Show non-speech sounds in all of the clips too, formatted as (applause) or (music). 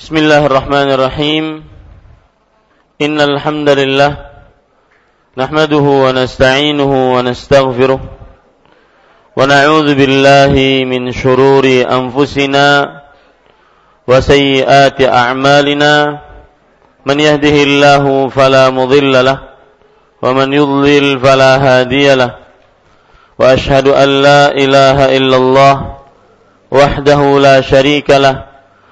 بسم الله الرحمن الرحيم إن الحمد لله نحمده ونستعينه ونستغفره ونعوذ بالله من شرور أنفسنا وسيئات أعمالنا من يهده الله فلا مضل له ومن يضلل فلا هادي له وأشهد أن لا إله إلا الله وحده لا شريك له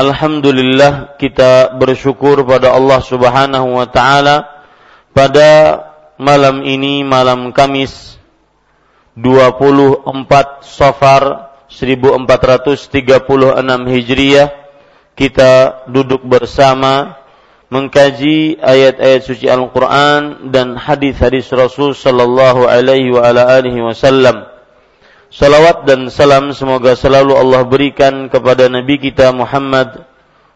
Alhamdulillah kita bersyukur pada Allah Subhanahu wa taala. Pada malam ini malam Kamis 24 Safar 1436 Hijriah kita duduk bersama mengkaji ayat-ayat suci Al-Qur'an dan hadis-hadis Rasul sallallahu alaihi wa ala alihi wasallam Salawat dan salam semoga selalu Allah berikan kepada Nabi kita Muhammad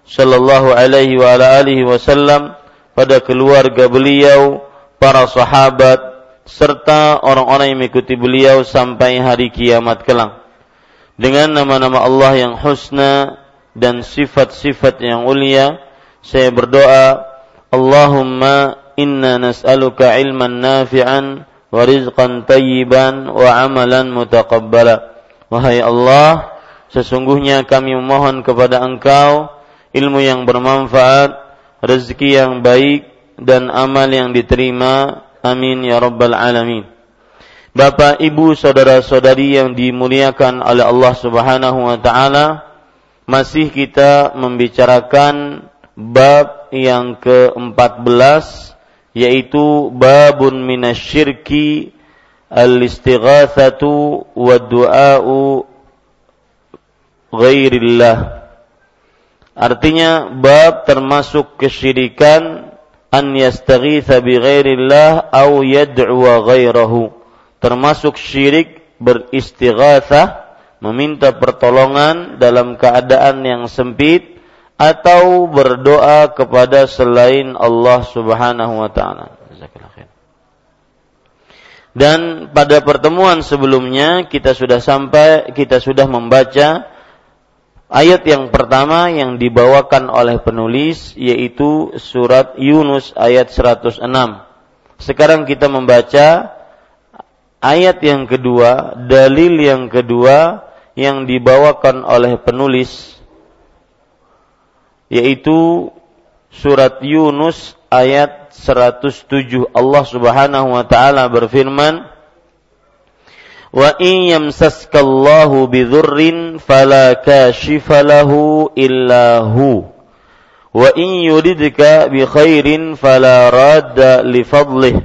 sallallahu alaihi wa ala alihi wasallam pada keluarga beliau, para sahabat serta orang-orang yang mengikuti beliau sampai hari kiamat kelak. Dengan nama-nama Allah yang husna dan sifat-sifat yang ulia, saya berdoa, Allahumma inna nas'aluka ilman nafi'an wa rizqan tayyiban wa amalan mutaqabbala. Wahai Allah, sesungguhnya kami memohon kepada Engkau ilmu yang bermanfaat, rezeki yang baik dan amal yang diterima. Amin ya rabbal alamin. Bapak, Ibu, saudara-saudari yang dimuliakan oleh Allah Subhanahu wa taala, masih kita membicarakan bab yang ke-14 yaitu babun minasyirki al-istighatsatu wa du'a'u ghairillah. Artinya bab termasuk kesyirikan an yastaghitha bi ghairillah au yad'u ghairahu. Termasuk syirik beristighatsah meminta pertolongan dalam keadaan yang sempit atau berdoa kepada selain Allah Subhanahu wa taala. Dan pada pertemuan sebelumnya kita sudah sampai kita sudah membaca ayat yang pertama yang dibawakan oleh penulis yaitu surat Yunus ayat 106. Sekarang kita membaca ayat yang kedua, dalil yang kedua yang dibawakan oleh penulis yaitu surat Yunus ayat 107 Allah Subhanahu wa taala berfirman Wa in yamsaskallahu bidhurrin fala kashifa lahu illa hu. Wa in yuridka bi khairin fala radda li fadlih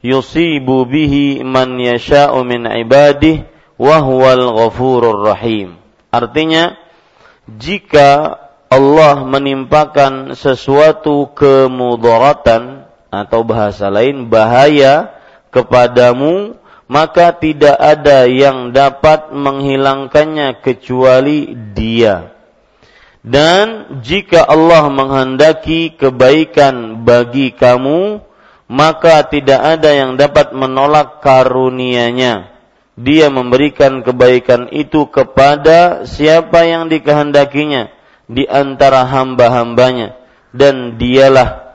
yusibu bihi man yasha'u min ibadihi wa huwal ghafurur rahim. Artinya jika Allah menimpakan sesuatu kemudaratan atau bahasa lain bahaya kepadamu maka tidak ada yang dapat menghilangkannya kecuali Dia. Dan jika Allah menghendaki kebaikan bagi kamu, maka tidak ada yang dapat menolak karunia-Nya. dia memberikan kebaikan itu kepada siapa yang dikehendakinya di antara hamba-hambanya dan dialah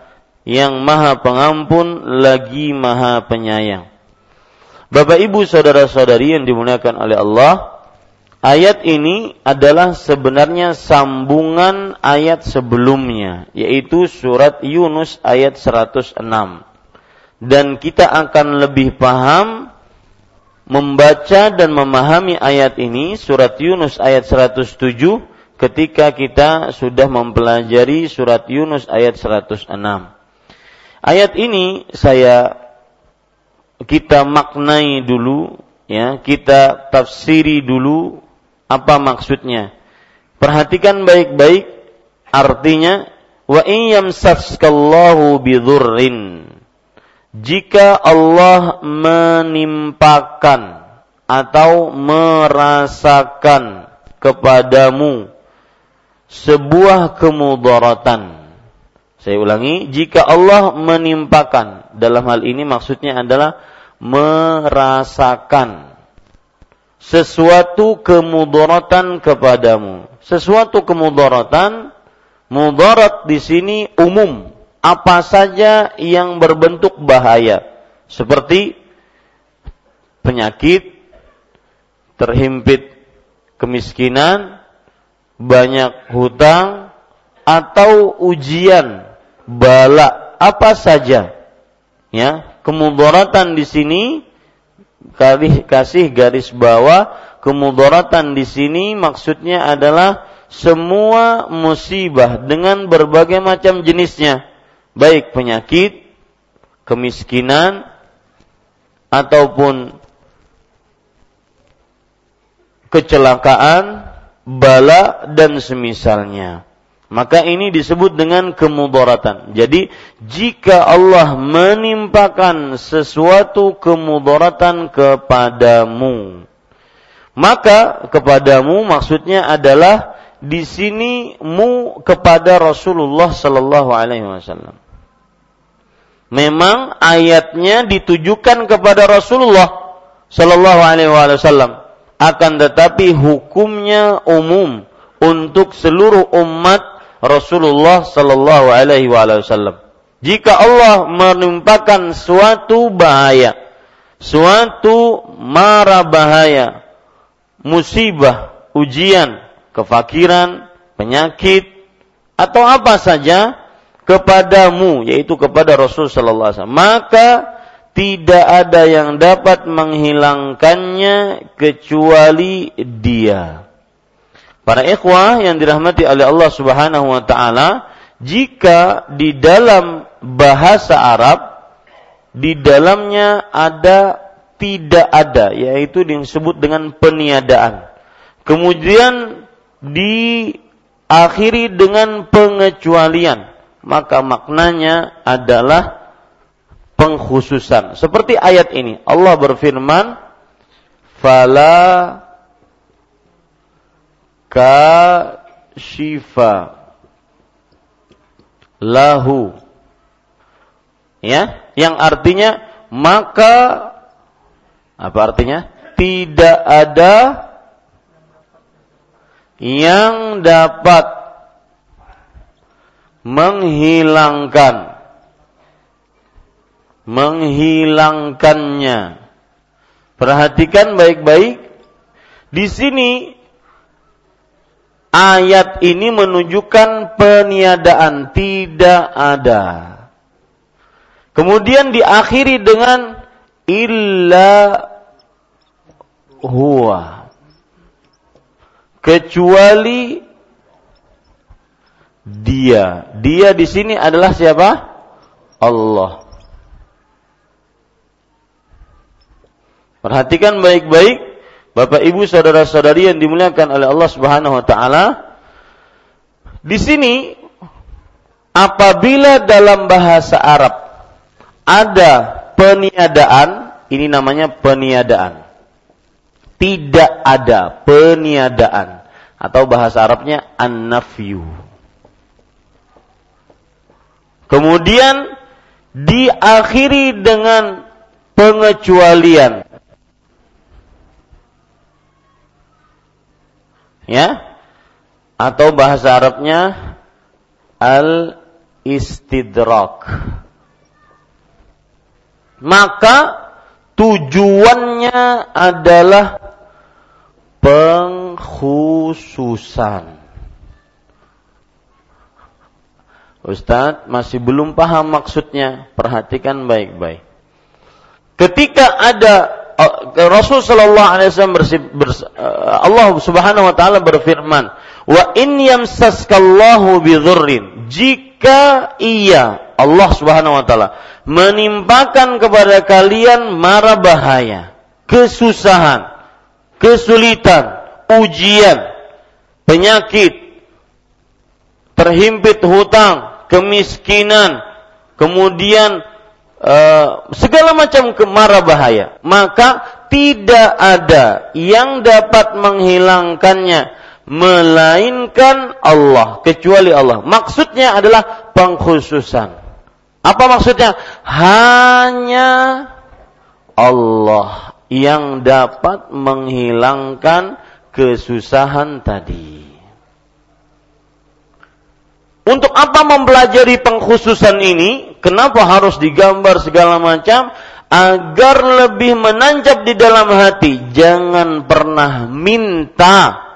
yang maha pengampun lagi maha penyayang. Bapak ibu saudara saudari yang dimuliakan oleh Allah, ayat ini adalah sebenarnya sambungan ayat sebelumnya, yaitu surat Yunus ayat 106. Dan kita akan lebih paham membaca dan memahami ayat ini, surat Yunus ayat 107, ketika kita sudah mempelajari surat Yunus ayat 106. Ayat ini saya kita maknai dulu ya, kita tafsiri dulu apa maksudnya. Perhatikan baik-baik artinya wa in yamsaskallahu bidhurrin jika Allah menimpakan atau merasakan kepadamu sebuah kemudaratan saya ulangi, jika Allah menimpakan, dalam hal ini maksudnya adalah merasakan sesuatu kemudaratan kepadamu. Sesuatu kemudaratan, mudarat di sini umum, apa saja yang berbentuk bahaya, seperti penyakit, terhimpit kemiskinan, banyak hutang, atau ujian bala apa saja. Ya kemudaratan di sini kasih garis bawah kemudaratan di sini maksudnya adalah semua musibah dengan berbagai macam jenisnya. Baik penyakit kemiskinan ataupun kecelakaan bala dan semisalnya maka ini disebut dengan kemudaratan. Jadi jika Allah menimpakan sesuatu kemudaratan kepadamu, maka kepadamu maksudnya adalah di sini mu kepada Rasulullah Sallallahu Alaihi Wasallam. Memang ayatnya ditujukan kepada Rasulullah Sallallahu Alaihi Wasallam, akan tetapi hukumnya umum untuk seluruh umat Rasulullah Sallallahu Alaihi Wasallam. Jika Allah menimpakan suatu bahaya, suatu mara bahaya, musibah, ujian, kefakiran, penyakit, atau apa saja kepadamu, yaitu kepada Rasul Sallallahu Alaihi Wasallam, maka tidak ada yang dapat menghilangkannya kecuali Dia. Para ikhwah yang dirahmati oleh Allah Subhanahu wa taala, jika di dalam bahasa Arab di dalamnya ada tidak ada yaitu disebut dengan peniadaan. Kemudian diakhiri dengan pengecualian, maka maknanya adalah pengkhususan. Seperti ayat ini, Allah berfirman, "Fala kashifa lahu. Ya yang artinya maka apa artinya? Tidak ada yang dapat menghilangkan menghilangkannya perhatikan baik-baik di sini ayat ini menunjukkan peniadaan tidak ada. Kemudian diakhiri dengan illa huwa. Kecuali dia. Dia di sini adalah siapa? Allah. Perhatikan baik-baik Bapak Ibu saudara-saudari yang dimuliakan oleh Allah Subhanahu wa taala, di sini apabila dalam bahasa Arab ada peniadaan, ini namanya peniadaan. Tidak ada peniadaan atau bahasa Arabnya an-nafyu. Kemudian diakhiri dengan pengecualian Ya. Atau bahasa Arabnya al-istidrak. Maka tujuannya adalah pengkhususan. Ustadz masih belum paham maksudnya, perhatikan baik-baik. Ketika ada Rasul Shallallahu Alaihi Wasallam uh, Allah Subhanahu Wa Taala berfirman, wa in yamsaskallahu bidhurrin jika ia Allah Subhanahu Wa Taala menimpakan kepada kalian mara bahaya, kesusahan, kesulitan, ujian, penyakit, terhimpit hutang, kemiskinan, kemudian uh, segala macam kemara bahaya, maka tidak ada yang dapat menghilangkannya melainkan Allah kecuali Allah. Maksudnya adalah pengkhususan. Apa maksudnya? Hanya Allah yang dapat menghilangkan kesusahan tadi. Untuk apa mempelajari pengkhususan ini? Kenapa harus digambar segala macam? Agar lebih menancap di dalam hati. Jangan pernah minta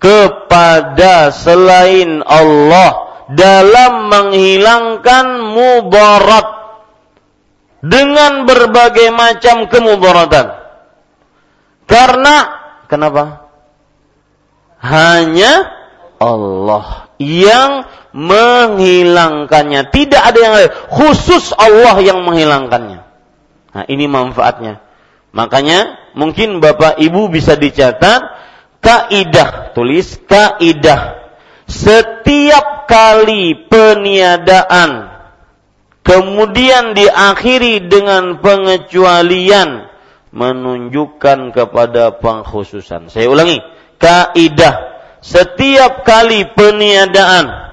kepada selain Allah dalam menghilangkan mudarat dengan berbagai macam kemudaratan. Karena kenapa? Hanya Allah yang menghilangkannya. Tidak ada yang lain. Khusus Allah yang menghilangkannya. Nah, ini manfaatnya. Makanya mungkin Bapak Ibu bisa dicatat kaidah, tulis kaidah. Setiap kali peniadaan kemudian diakhiri dengan pengecualian menunjukkan kepada pengkhususan. Saya ulangi, kaidah setiap kali peniadaan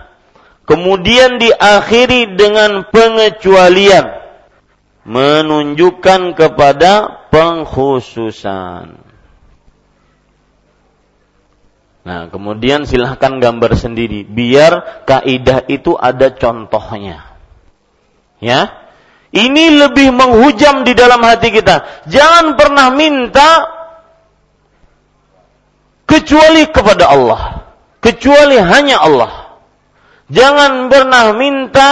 kemudian diakhiri dengan pengecualian menunjukkan kepada pengkhususan. Nah, kemudian silahkan gambar sendiri biar kaidah itu ada contohnya. Ya. Ini lebih menghujam di dalam hati kita. Jangan pernah minta kecuali kepada Allah. Kecuali hanya Allah. Jangan pernah minta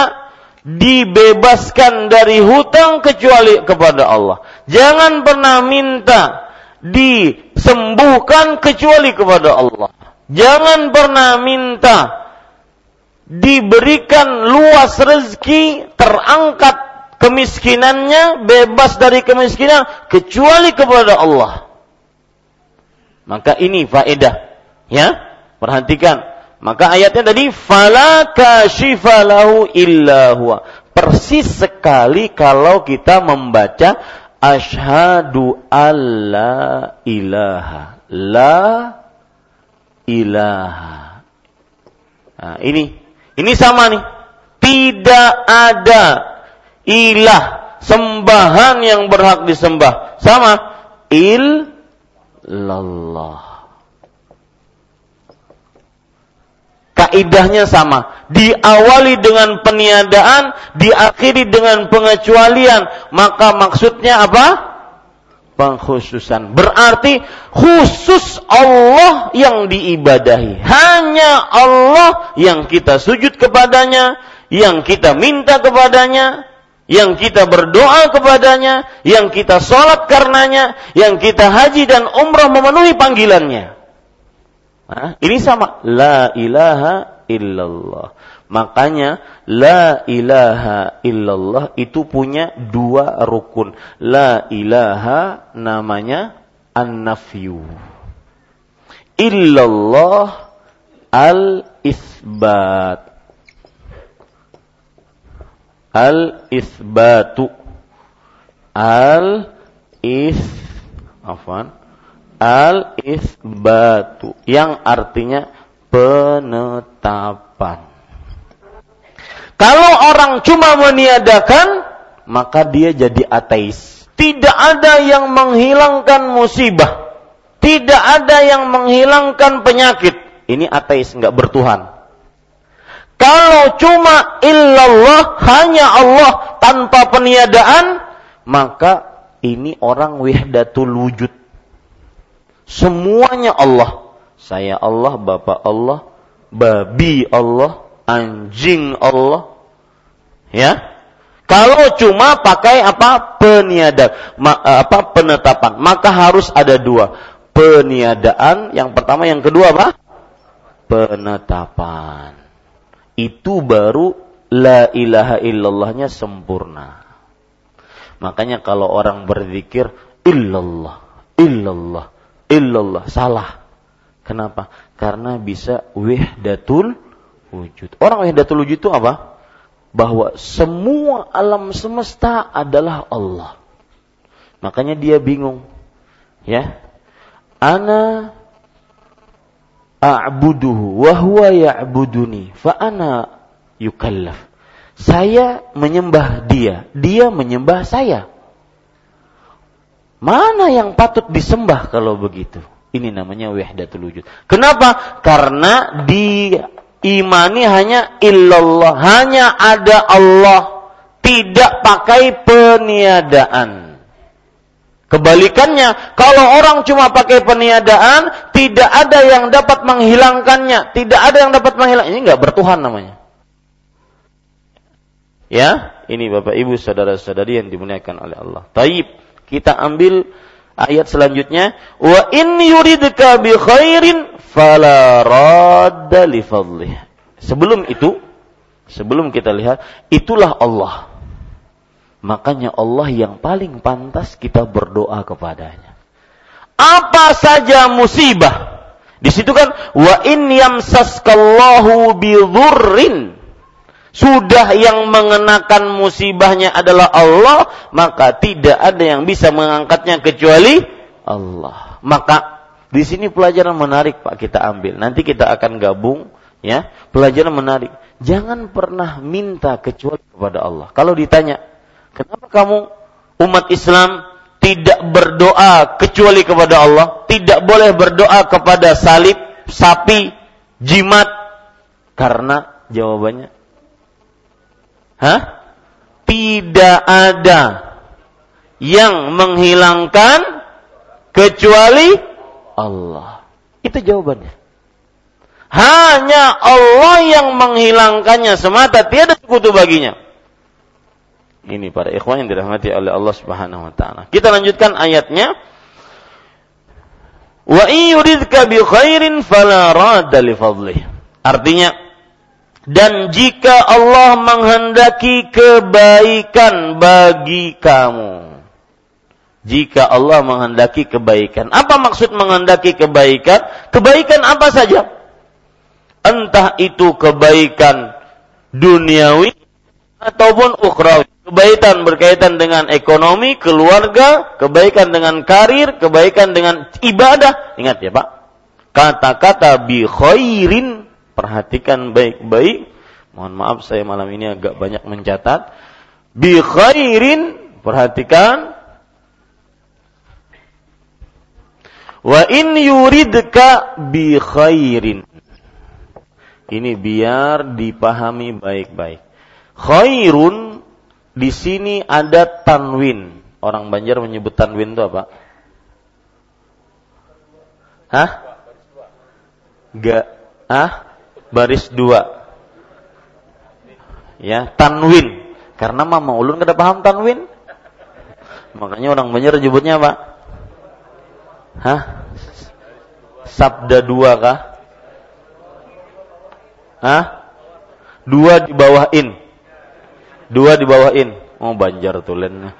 dibebaskan dari hutang kecuali kepada Allah. Jangan pernah minta disembuhkan kecuali kepada Allah. Jangan pernah minta diberikan luas rezeki, terangkat kemiskinannya, bebas dari kemiskinan kecuali kepada Allah. Maka ini faedah. Ya, perhatikan maka ayatnya tadi fala kashifa lahu illa huwa. Persis sekali kalau kita membaca asyhadu alla ilaha la ilaha. Nah, ini ini sama nih. Tidak ada ilah sembahan yang berhak disembah. Sama illallah. kaidahnya sama. Diawali dengan peniadaan, diakhiri dengan pengecualian. Maka maksudnya apa? Pengkhususan. Berarti khusus Allah yang diibadahi. Hanya Allah yang kita sujud kepadanya, yang kita minta kepadanya, yang kita berdoa kepadanya, yang kita sholat karenanya, yang kita haji dan umrah memenuhi panggilannya. Nah, ini sama. La ilaha illallah. Makanya la ilaha illallah itu punya dua rukun. La ilaha namanya an-nafyu. Illallah al-isbat. Al-isbatu. Al-is afwan al-isbatu yang artinya penetapan. Kalau orang cuma meniadakan, maka dia jadi ateis. Tidak ada yang menghilangkan musibah. Tidak ada yang menghilangkan penyakit. Ini ateis, nggak bertuhan. Kalau cuma illallah, hanya Allah tanpa peniadaan, maka ini orang wihdatul wujud. Semuanya Allah. Saya Allah, Bapak Allah, babi Allah, anjing Allah. Ya. Kalau cuma pakai apa peniada, ma, apa penetapan, maka harus ada dua peniadaan. Yang pertama, yang kedua apa? Penetapan. Itu baru la ilaha illallahnya sempurna. Makanya kalau orang berzikir illallah, illallah, illallah salah. Kenapa? Karena bisa wahdatul wujud. Orang wahdatul wujud itu apa? Bahwa semua alam semesta adalah Allah. Makanya dia bingung. Ya. Ana a'buduhu wa huwa ya'buduni fa ana yukallaf. Saya menyembah dia, dia menyembah saya. Mana yang patut disembah kalau begitu? Ini namanya wahdatul wujud. Kenapa? Karena di imani hanya illallah, hanya ada Allah, tidak pakai peniadaan. Kebalikannya, kalau orang cuma pakai peniadaan, tidak ada yang dapat menghilangkannya, tidak ada yang dapat menghilang. Ini nggak bertuhan namanya. Ya, ini Bapak Ibu saudara-saudari yang dimuliakan oleh Allah. Taib, kita ambil ayat selanjutnya, wa in yuridka bi khairin fala radda li fadlih. Sebelum itu, sebelum kita lihat, itulah Allah. Makanya Allah yang paling pantas kita berdoa kepadanya. Apa saja musibah. Di situ kan wa in yamsaskallahu bi dhurrin sudah yang mengenakan musibahnya adalah Allah, maka tidak ada yang bisa mengangkatnya kecuali Allah. Maka di sini pelajaran menarik Pak kita ambil. Nanti kita akan gabung ya. Pelajaran menarik. Jangan pernah minta kecuali kepada Allah. Kalau ditanya, "Kenapa kamu umat Islam tidak berdoa kecuali kepada Allah? Tidak boleh berdoa kepada salib, sapi, jimat?" Karena jawabannya Hah? Tidak ada yang menghilangkan kecuali Allah. Itu jawabannya. Hanya Allah yang menghilangkannya semata, tiada sekutu baginya. Ini para ikhwan yang dirahmati oleh Allah Subhanahu wa taala. Kita lanjutkan ayatnya. Wa in yuridka bi khairin fala radda li fadlih. Artinya dan jika Allah menghendaki kebaikan bagi kamu. Jika Allah menghendaki kebaikan. Apa maksud menghendaki kebaikan? Kebaikan apa saja? Entah itu kebaikan duniawi ataupun ukhrawi. Kebaikan berkaitan dengan ekonomi, keluarga, kebaikan dengan karir, kebaikan dengan ibadah. Ingat ya Pak, kata-kata bi khairin perhatikan baik-baik. Mohon maaf saya malam ini agak banyak mencatat. Bi khairin, perhatikan. Wa in yuridka bi khairin. Ini biar dipahami baik-baik. Khairun di sini ada tanwin. Orang Banjar menyebut tanwin itu apa? Hah? Gak? Ah? baris dua. Ya, tanwin. Karena Mama Ulun kada paham tanwin. Makanya orang Banjar nyebutnya apa? Hah? Sabda dua kah? Hah? Dua di bawah in. Dua di bawah in. Oh Banjar tulen.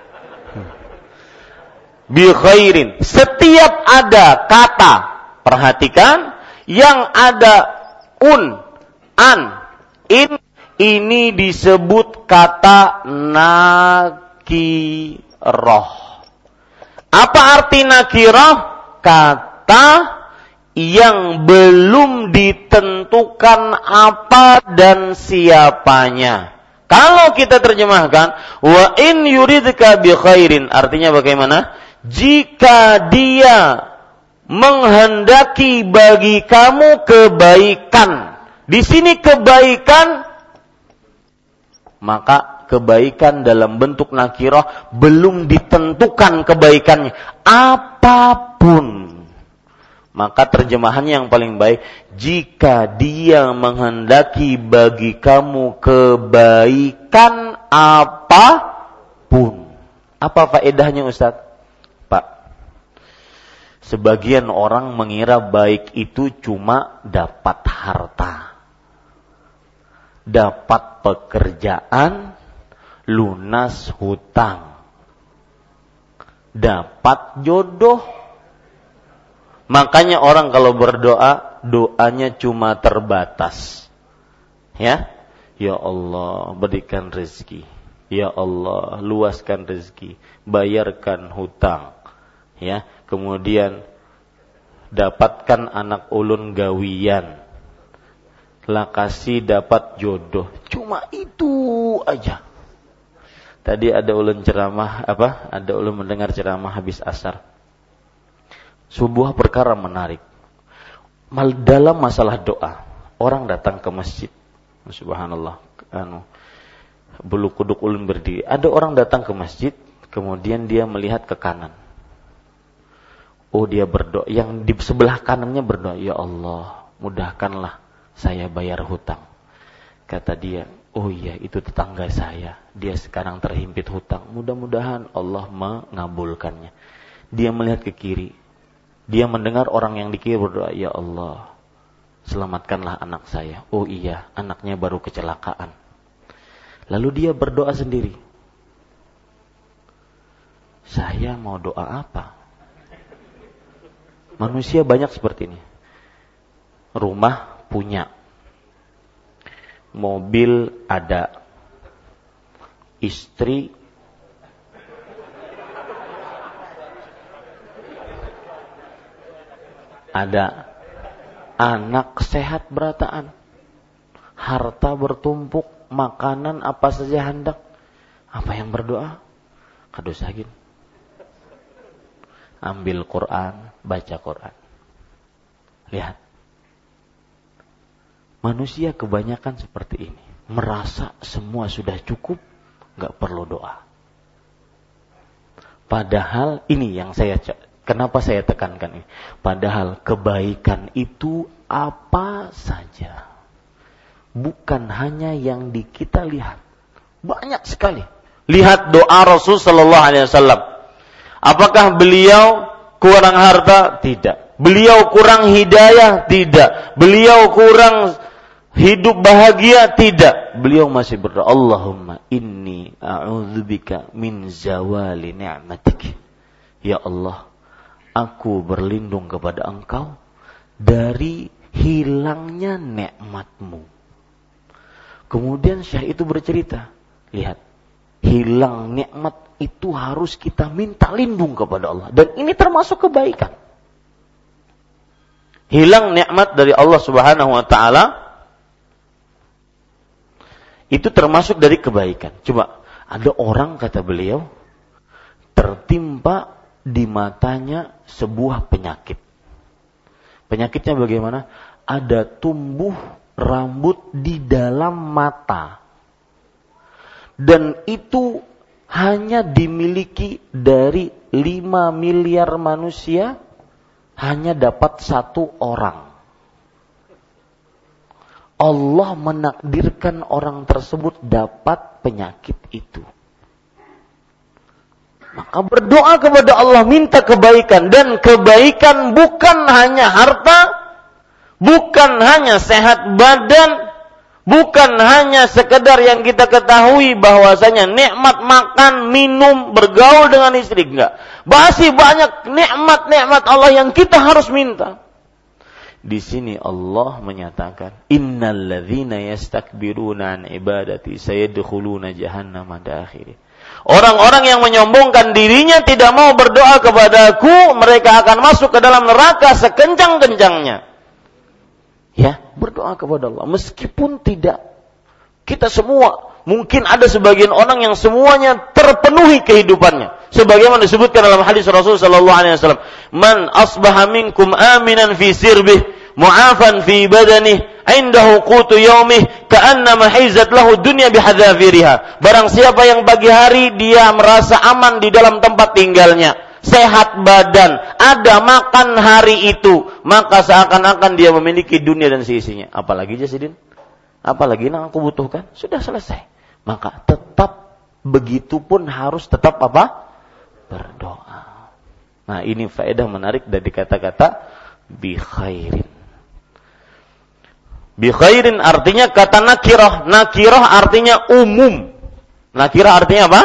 Bi khairin. Setiap ada kata, perhatikan yang ada un, an, in ini disebut kata nakiroh. Apa arti nakiroh? Kata yang belum ditentukan apa dan siapanya. Kalau kita terjemahkan wa in yuridka bi khairin artinya bagaimana? Jika dia menghendaki bagi kamu kebaikan. Di sini kebaikan maka kebaikan dalam bentuk nakirah belum ditentukan kebaikannya apa pun maka terjemahannya yang paling baik jika dia menghendaki bagi kamu kebaikan apa pun apa faedahnya Ustaz Sebagian orang mengira baik itu cuma dapat harta. Dapat pekerjaan, lunas hutang. Dapat jodoh. Makanya orang kalau berdoa, doanya cuma terbatas. Ya, Ya Allah, berikan rezeki. Ya Allah, luaskan rezeki, bayarkan hutang. Ya, kemudian dapatkan anak ulun gawian. Lakasi dapat jodoh. Cuma itu aja. Tadi ada ulun ceramah apa? Ada ulun mendengar ceramah habis asar sebuah perkara menarik. Mal dalam masalah doa orang datang ke masjid. Subhanallah anu bulu kuduk ulun berdiri. Ada orang datang ke masjid kemudian dia melihat ke kanan. Oh dia berdoa, yang di sebelah kanannya berdoa, ya Allah, mudahkanlah saya bayar hutang. Kata dia, oh iya itu tetangga saya, dia sekarang terhimpit hutang. Mudah-mudahan Allah mengabulkannya. Dia melihat ke kiri, dia mendengar orang yang di kiri berdoa, ya Allah, selamatkanlah anak saya. Oh iya, anaknya baru kecelakaan. Lalu dia berdoa sendiri. Saya mau doa apa? Manusia banyak seperti ini. Rumah punya. Mobil ada. Istri ada. Anak sehat berataan. Harta bertumpuk, makanan apa saja hendak. Apa yang berdoa? Kadosakin ambil Quran, baca Quran. Lihat. Manusia kebanyakan seperti ini. Merasa semua sudah cukup, nggak perlu doa. Padahal ini yang saya kenapa saya tekankan ini. Padahal kebaikan itu apa saja. Bukan hanya yang di kita lihat. Banyak sekali. Lihat doa Rasul sallallahu alaihi wasallam Apakah beliau kurang harta? Tidak. Beliau kurang hidayah? Tidak. Beliau kurang hidup bahagia? Tidak. Beliau masih berdoa, Allahumma inni a'udzubika min zawali ni'matik. Ya Allah, aku berlindung kepada engkau dari hilangnya nikmatmu. Kemudian Syekh itu bercerita, lihat, hilang nikmat itu harus kita minta lindung kepada Allah dan ini termasuk kebaikan. Hilang nikmat dari Allah Subhanahu wa taala itu termasuk dari kebaikan. Coba ada orang kata beliau tertimpa di matanya sebuah penyakit. Penyakitnya bagaimana? Ada tumbuh rambut di dalam mata. Dan itu hanya dimiliki dari 5 miliar manusia hanya dapat satu orang. Allah menakdirkan orang tersebut dapat penyakit itu. Maka berdoa kepada Allah minta kebaikan dan kebaikan bukan hanya harta, bukan hanya sehat badan, Bukan hanya sekedar yang kita ketahui bahwasanya nikmat makan, minum, bergaul dengan istri enggak. Masih banyak nikmat-nikmat Allah yang kita harus minta. Di sini Allah menyatakan, "Innalladzina yastakbiruna an ibadati sayadkhuluna jahannama dakhiri." Orang-orang yang menyombongkan dirinya tidak mau berdoa kepadaku, mereka akan masuk ke dalam neraka sekencang-kencangnya. Ya, berdoa kepada Allah meskipun tidak kita semua Mungkin ada sebagian orang yang semuanya terpenuhi kehidupannya. Sebagaimana disebutkan dalam hadis Rasul sallallahu alaihi wasallam, "Man asbaha minkum aminan fi sirbih, mu'afan fi badanih, indahu qutu yaumih, ka'annama hizat lahu dunya bihadzafiriha." Barang siapa yang pagi hari dia merasa aman di dalam tempat tinggalnya, sehat badan, ada makan hari itu, maka seakan-akan dia memiliki dunia dan seisinya. Apalagi Jasidin? Apalagi yang aku butuhkan? Sudah selesai maka tetap begitu pun harus tetap apa? Berdoa. Nah, ini faedah menarik dari kata-kata bi khairin. Bi khairin artinya kata nakirah. Nakirah artinya umum. Nakirah artinya apa?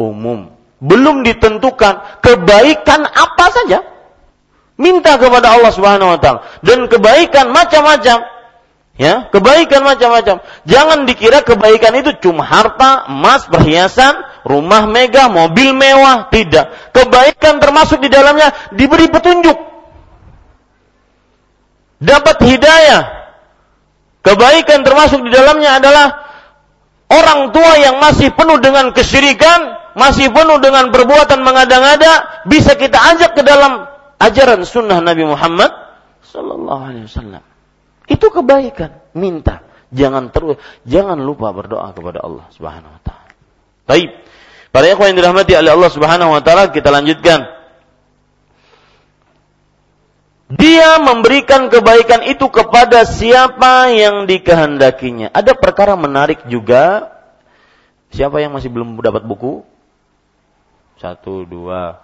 Umum. Belum ditentukan kebaikan apa saja. Minta kepada Allah Subhanahu wa taala dan kebaikan macam-macam Ya, kebaikan macam-macam. Jangan dikira kebaikan itu cuma harta, emas, perhiasan, rumah megah, mobil mewah. Tidak. Kebaikan termasuk di dalamnya diberi petunjuk. Dapat hidayah. Kebaikan termasuk di dalamnya adalah orang tua yang masih penuh dengan kesyirikan, masih penuh dengan perbuatan mengada-ngada, bisa kita ajak ke dalam ajaran sunnah Nabi Muhammad sallallahu alaihi wasallam. Itu kebaikan. Minta. Jangan terus, jangan lupa berdoa kepada Allah Subhanahu wa taala. Baik. Para ikhwan yang dirahmati oleh Allah Subhanahu wa taala, kita lanjutkan. Dia memberikan kebaikan itu kepada siapa yang dikehendakinya. Ada perkara menarik juga. Siapa yang masih belum dapat buku? Satu, dua,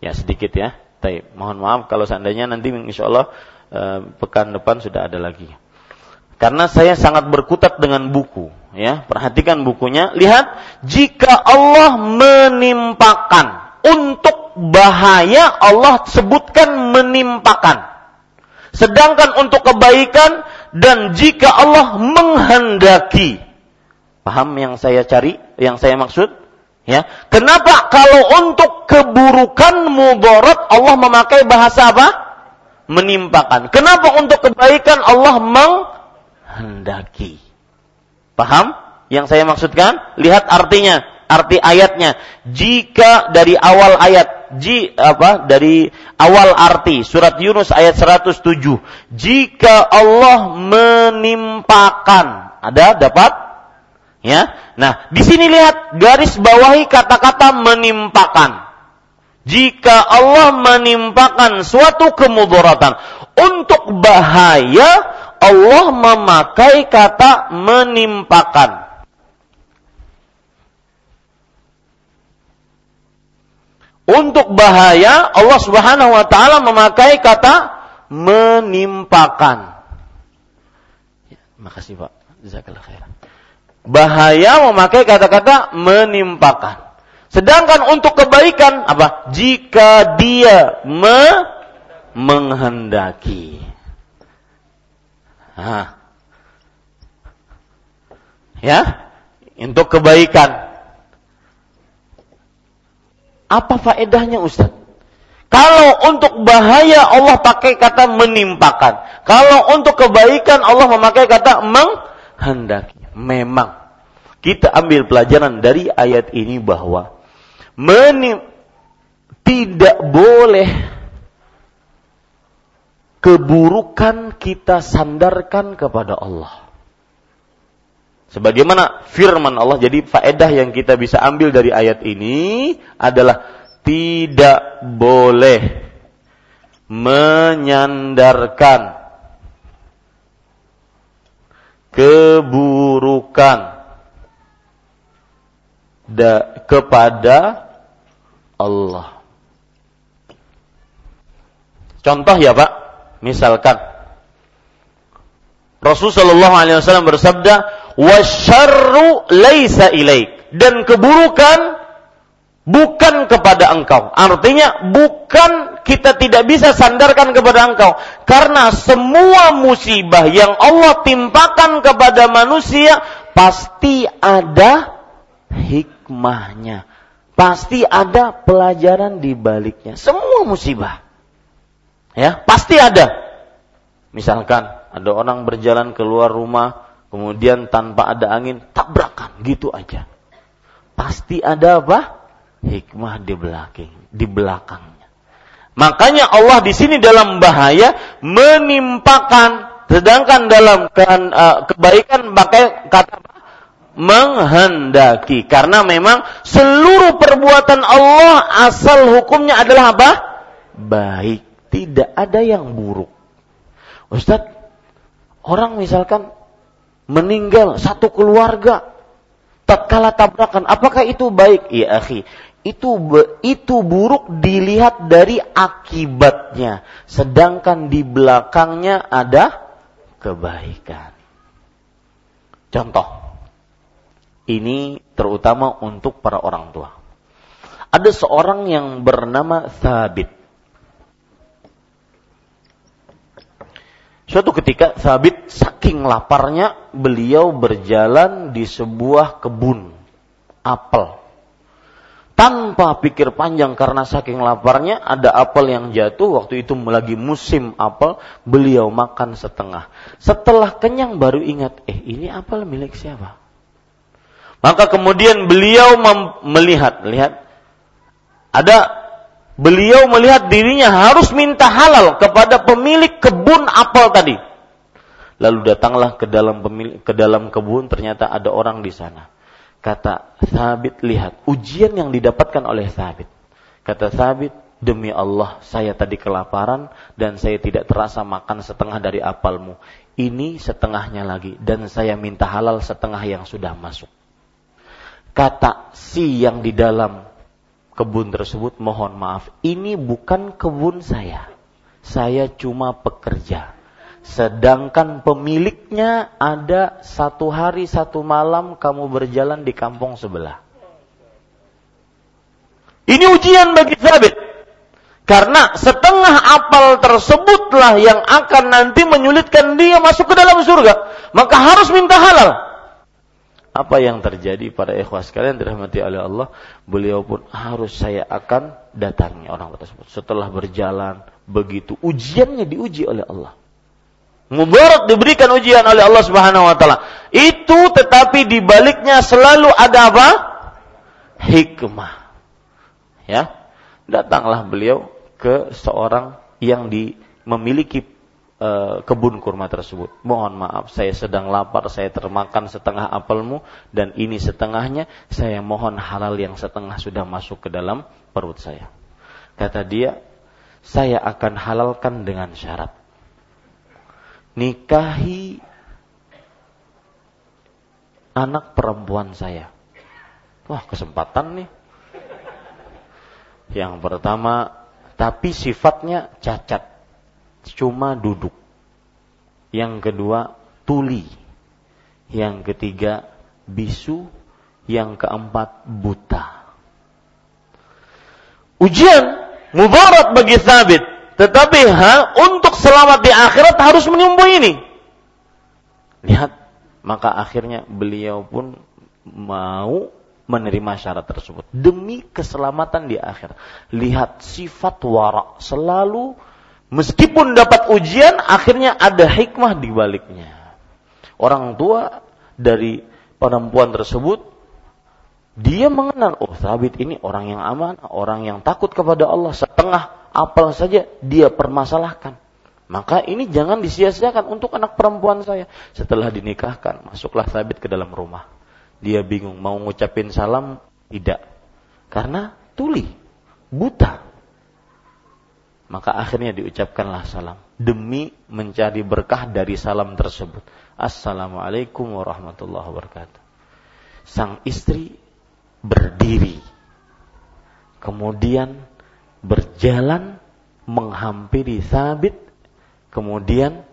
ya sedikit ya. Tapi mohon maaf kalau seandainya nanti insya Allah Eh, pekan depan sudah ada lagi. Karena saya sangat berkutat dengan buku, ya. Perhatikan bukunya. Lihat, jika Allah menimpakan untuk bahaya Allah sebutkan menimpakan. Sedangkan untuk kebaikan dan jika Allah menghendaki. Paham yang saya cari, yang saya maksud? Ya. Kenapa kalau untuk keburukan mudarat Allah memakai bahasa apa? menimpakan. Kenapa untuk kebaikan Allah menghendaki? Paham yang saya maksudkan? Lihat artinya, arti ayatnya. Jika dari awal ayat, ji apa? Dari awal arti surat Yunus ayat 107. Jika Allah menimpakan, ada dapat? Ya. Nah, di sini lihat garis bawahi kata-kata menimpakan jika Allah menimpakan suatu kemudaratan untuk bahaya, Allah memakai kata menimpakan. Untuk bahaya, Allah Subhanahu wa taala memakai kata menimpakan. Ya, makasih Pak. Jazakallah khairan. Bahaya memakai kata-kata menimpakan. Sedangkan untuk kebaikan apa? Jika dia me menghendaki. Hah. Ya, untuk kebaikan. Apa faedahnya Ustaz? Kalau untuk bahaya Allah pakai kata menimpakan. Kalau untuk kebaikan Allah memakai kata menghendaki. Memang kita ambil pelajaran dari ayat ini bahwa menim tidak boleh keburukan kita sandarkan kepada Allah. Sebagaimana firman Allah, jadi faedah yang kita bisa ambil dari ayat ini adalah tidak boleh menyandarkan keburukan da, kepada Allah. Contoh ya Pak, misalkan Rasulullah SAW bersabda, "Wasyarru laisa ilaik." Dan keburukan bukan kepada engkau. Artinya bukan kita tidak bisa sandarkan kepada engkau karena semua musibah yang Allah timpakan kepada manusia pasti ada hikmahnya. Pasti ada pelajaran di baliknya. Semua musibah. Ya, pasti ada. Misalkan ada orang berjalan keluar rumah kemudian tanpa ada angin tabrakan gitu aja. Pasti ada apa? Hikmah di belakang, di belakangnya. Makanya Allah di sini dalam bahaya menimpakan sedangkan dalam ke, uh, kebaikan pakai kata menghendaki karena memang seluruh perbuatan Allah asal hukumnya adalah apa? baik, tidak ada yang buruk. Ustadz, orang misalkan meninggal satu keluarga tatkala tabrakan, apakah itu baik? Ya, akhi. Itu itu buruk dilihat dari akibatnya, sedangkan di belakangnya ada kebaikan. Contoh. Ini terutama untuk para orang tua. Ada seorang yang bernama Thabit. Suatu ketika Sabit saking laparnya beliau berjalan di sebuah kebun apel. Tanpa pikir panjang karena saking laparnya ada apel yang jatuh waktu itu lagi musim apel beliau makan setengah. Setelah kenyang baru ingat eh ini apel milik siapa? Maka kemudian beliau melihat lihat ada beliau melihat dirinya harus minta halal kepada pemilik kebun apel tadi. Lalu datanglah ke dalam pemilik, ke dalam kebun ternyata ada orang di sana. Kata Sabit lihat ujian yang didapatkan oleh Sabit. Kata Sabit demi Allah saya tadi kelaparan dan saya tidak terasa makan setengah dari apelmu. Ini setengahnya lagi dan saya minta halal setengah yang sudah masuk. Kata si yang di dalam kebun tersebut mohon maaf ini bukan kebun saya. Saya cuma pekerja. Sedangkan pemiliknya ada satu hari satu malam kamu berjalan di kampung sebelah. Ini ujian bagi Zabit. Karena setengah apal tersebutlah yang akan nanti menyulitkan dia masuk ke dalam surga. Maka harus minta halal apa yang terjadi pada ikhwas kalian dirahmati oleh Allah, beliau pun harus saya akan datangi orang tersebut. Setelah berjalan begitu ujiannya diuji oleh Allah. Mubarak diberikan ujian oleh Allah Subhanahu wa taala. Itu tetapi di baliknya selalu ada apa? Hikmah. Ya. Datanglah beliau ke seorang yang di, memiliki Eh, kebun kurma tersebut. Mohon maaf, saya sedang lapar, saya termakan setengah apelmu dan ini setengahnya, saya mohon halal yang setengah sudah masuk ke dalam perut saya. Kata dia, saya akan halalkan dengan syarat. Nikahi anak perempuan saya. Wah, kesempatan nih. Yang pertama, tapi sifatnya cacat cuma duduk. Yang kedua, tuli. Yang ketiga, bisu. Yang keempat, buta. Ujian mubarak bagi Thabit. Tetapi ha, untuk selamat di akhirat harus menyembuh ini. Lihat, maka akhirnya beliau pun mau menerima syarat tersebut demi keselamatan di akhirat. Lihat sifat warak selalu Meskipun dapat ujian, akhirnya ada hikmah di baliknya. Orang tua dari perempuan tersebut, dia mengenal, oh Sabit ini orang yang aman, orang yang takut kepada Allah. Setengah apel saja dia permasalahkan. Maka ini jangan disia-siakan untuk anak perempuan saya. Setelah dinikahkan, masuklah Sabit ke dalam rumah. Dia bingung mau ngucapin salam, tidak. Karena tuli, buta maka akhirnya diucapkanlah salam demi mencari berkah dari salam tersebut. Assalamualaikum warahmatullahi wabarakatuh. Sang istri berdiri, kemudian berjalan menghampiri Sabit, kemudian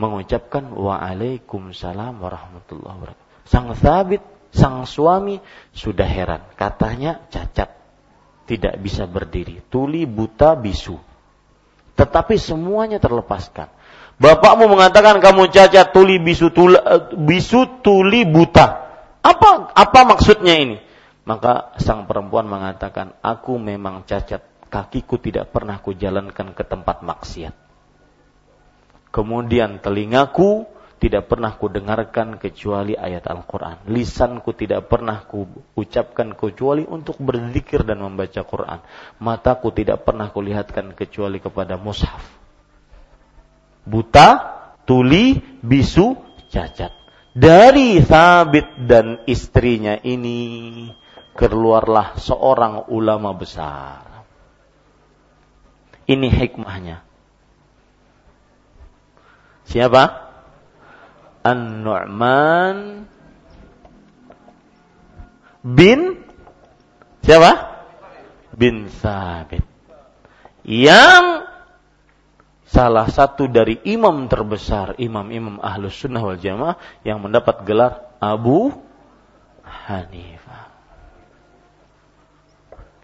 mengucapkan Waalaikumsalam warahmatullahi wabarakatuh. Sang Sabit, sang suami sudah heran, katanya cacat tidak bisa berdiri, tuli, buta, bisu. Tetapi semuanya terlepaskan. Bapakmu mengatakan kamu cacat, tuli, bisu, tuli, bisu, tuli, buta. Apa apa maksudnya ini? Maka sang perempuan mengatakan, aku memang cacat, kakiku tidak pernah kujalankan ke tempat maksiat. Kemudian telingaku tidak pernah ku dengarkan kecuali ayat Al-Quran. Lisanku tidak pernah ku ucapkan kecuali untuk berzikir dan membaca Quran. Mataku tidak pernah ku lihatkan kecuali kepada mushaf. Buta, tuli, bisu, cacat. Dari Thabit dan istrinya ini keluarlah seorang ulama besar. Ini hikmahnya. Siapa? An-Nu'man bin siapa? Bin Sabit. Yang salah satu dari imam terbesar, imam-imam ahlus sunnah wal jamaah yang mendapat gelar Abu Hanifah.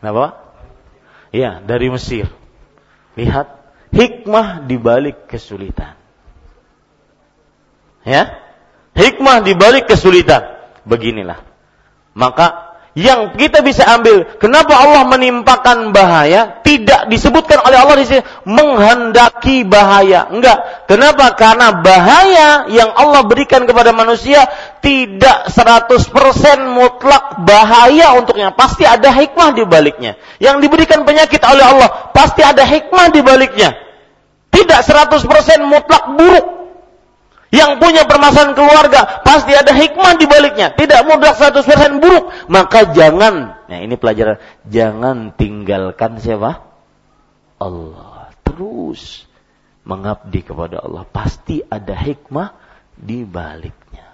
Kenapa? Ya, dari Mesir. Lihat hikmah di balik kesulitan. Ya, hikmah di balik kesulitan. Beginilah. Maka yang kita bisa ambil, kenapa Allah menimpakan bahaya? Tidak disebutkan oleh Allah di sini menghendaki bahaya. Enggak. Kenapa? Karena bahaya yang Allah berikan kepada manusia tidak 100% mutlak bahaya untuknya. Pasti ada hikmah di baliknya. Yang diberikan penyakit oleh Allah, pasti ada hikmah di baliknya. Tidak 100% mutlak buruk yang punya permasalahan keluarga pasti ada hikmah di baliknya. Tidak mudah 100% buruk. Maka jangan, nah ini pelajaran, jangan tinggalkan siapa? Allah. Terus mengabdi kepada Allah. Pasti ada hikmah di baliknya.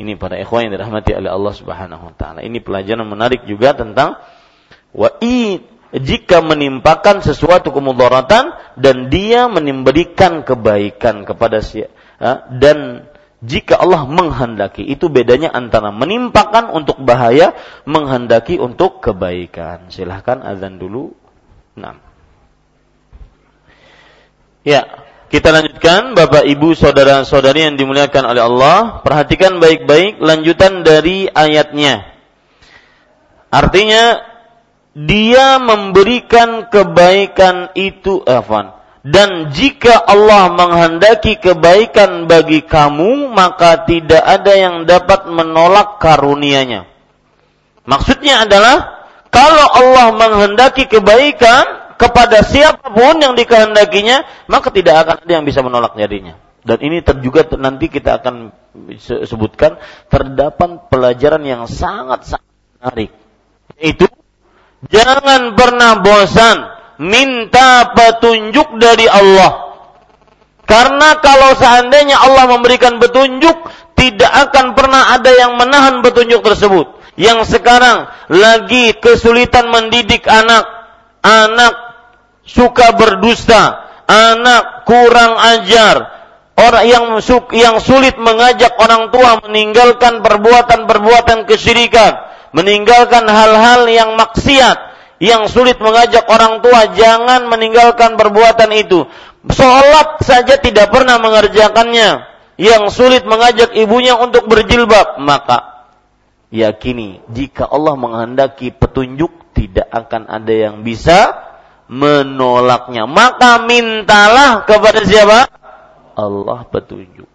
Ini para ikhwan yang dirahmati oleh Allah Subhanahu wa taala. Ini pelajaran menarik juga tentang wa jika menimpakan sesuatu kemudaratan dan dia memberikan kebaikan kepada si dan jika Allah menghendaki itu bedanya antara menimpakan untuk bahaya menghendaki untuk kebaikan silahkan azan dulu Nah. Ya, kita lanjutkan Bapak Ibu saudara-saudari yang dimuliakan oleh Allah, perhatikan baik-baik lanjutan dari ayatnya. Artinya dia memberikan kebaikan itu afan dan jika Allah menghendaki kebaikan bagi kamu maka tidak ada yang dapat menolak karunia-Nya. Maksudnya adalah kalau Allah menghendaki kebaikan kepada siapa pun yang dikehendakinya maka tidak akan ada yang bisa menolak jadinya. Dan ini juga nanti kita akan sebutkan terdapat pelajaran yang sangat sangat menarik. Yaitu Jangan pernah bosan minta petunjuk dari Allah. Karena kalau seandainya Allah memberikan petunjuk, tidak akan pernah ada yang menahan petunjuk tersebut. Yang sekarang lagi kesulitan mendidik anak, anak suka berdusta, anak kurang ajar, orang yang yang sulit mengajak orang tua meninggalkan perbuatan-perbuatan kesyirikan, meninggalkan hal-hal yang maksiat, yang sulit mengajak orang tua jangan meninggalkan perbuatan itu. Sholat saja tidak pernah mengerjakannya. Yang sulit mengajak ibunya untuk berjilbab, maka yakini jika Allah menghendaki petunjuk tidak akan ada yang bisa menolaknya. Maka mintalah kepada siapa? Allah petunjuk.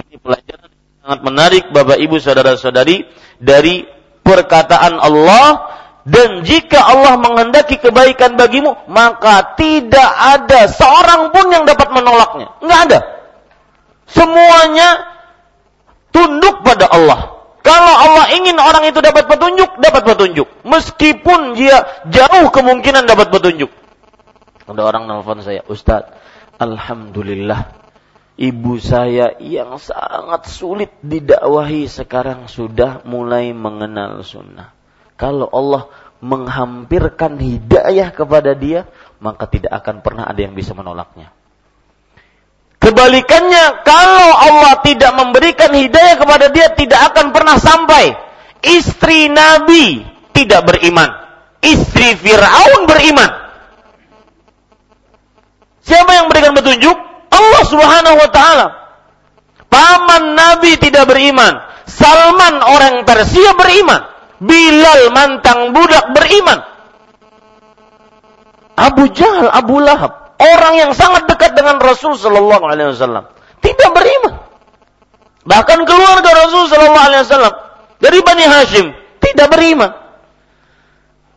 Ini pelajaran sangat menarik Bapak Ibu saudara-saudari dari perkataan Allah dan jika Allah menghendaki kebaikan bagimu maka tidak ada seorang pun yang dapat menolaknya. Nggak ada. Semuanya tunduk pada Allah. Kalau Allah ingin orang itu dapat petunjuk dapat petunjuk. Meskipun dia jauh kemungkinan dapat petunjuk. Ada orang nelfon saya Ustadz Alhamdulillah ibu saya yang sangat sulit didakwahi sekarang sudah mulai mengenal sunnah. Kalau Allah menghampirkan hidayah kepada dia, maka tidak akan pernah ada yang bisa menolaknya. Kebalikannya, kalau Allah tidak memberikan hidayah kepada dia, tidak akan pernah sampai. Istri Nabi tidak beriman. Istri Fir'aun beriman. Siapa yang memberikan petunjuk? Allah Subhanahu wa taala. Paman Nabi tidak beriman. Salman orang Persia beriman. Bilal mantang budak beriman. Abu Jahal, Abu Lahab, orang yang sangat dekat dengan Rasul sallallahu alaihi wasallam, tidak beriman. Bahkan keluarga Rasul Shallallahu Alaihi Wasallam dari Bani Hashim tidak beriman.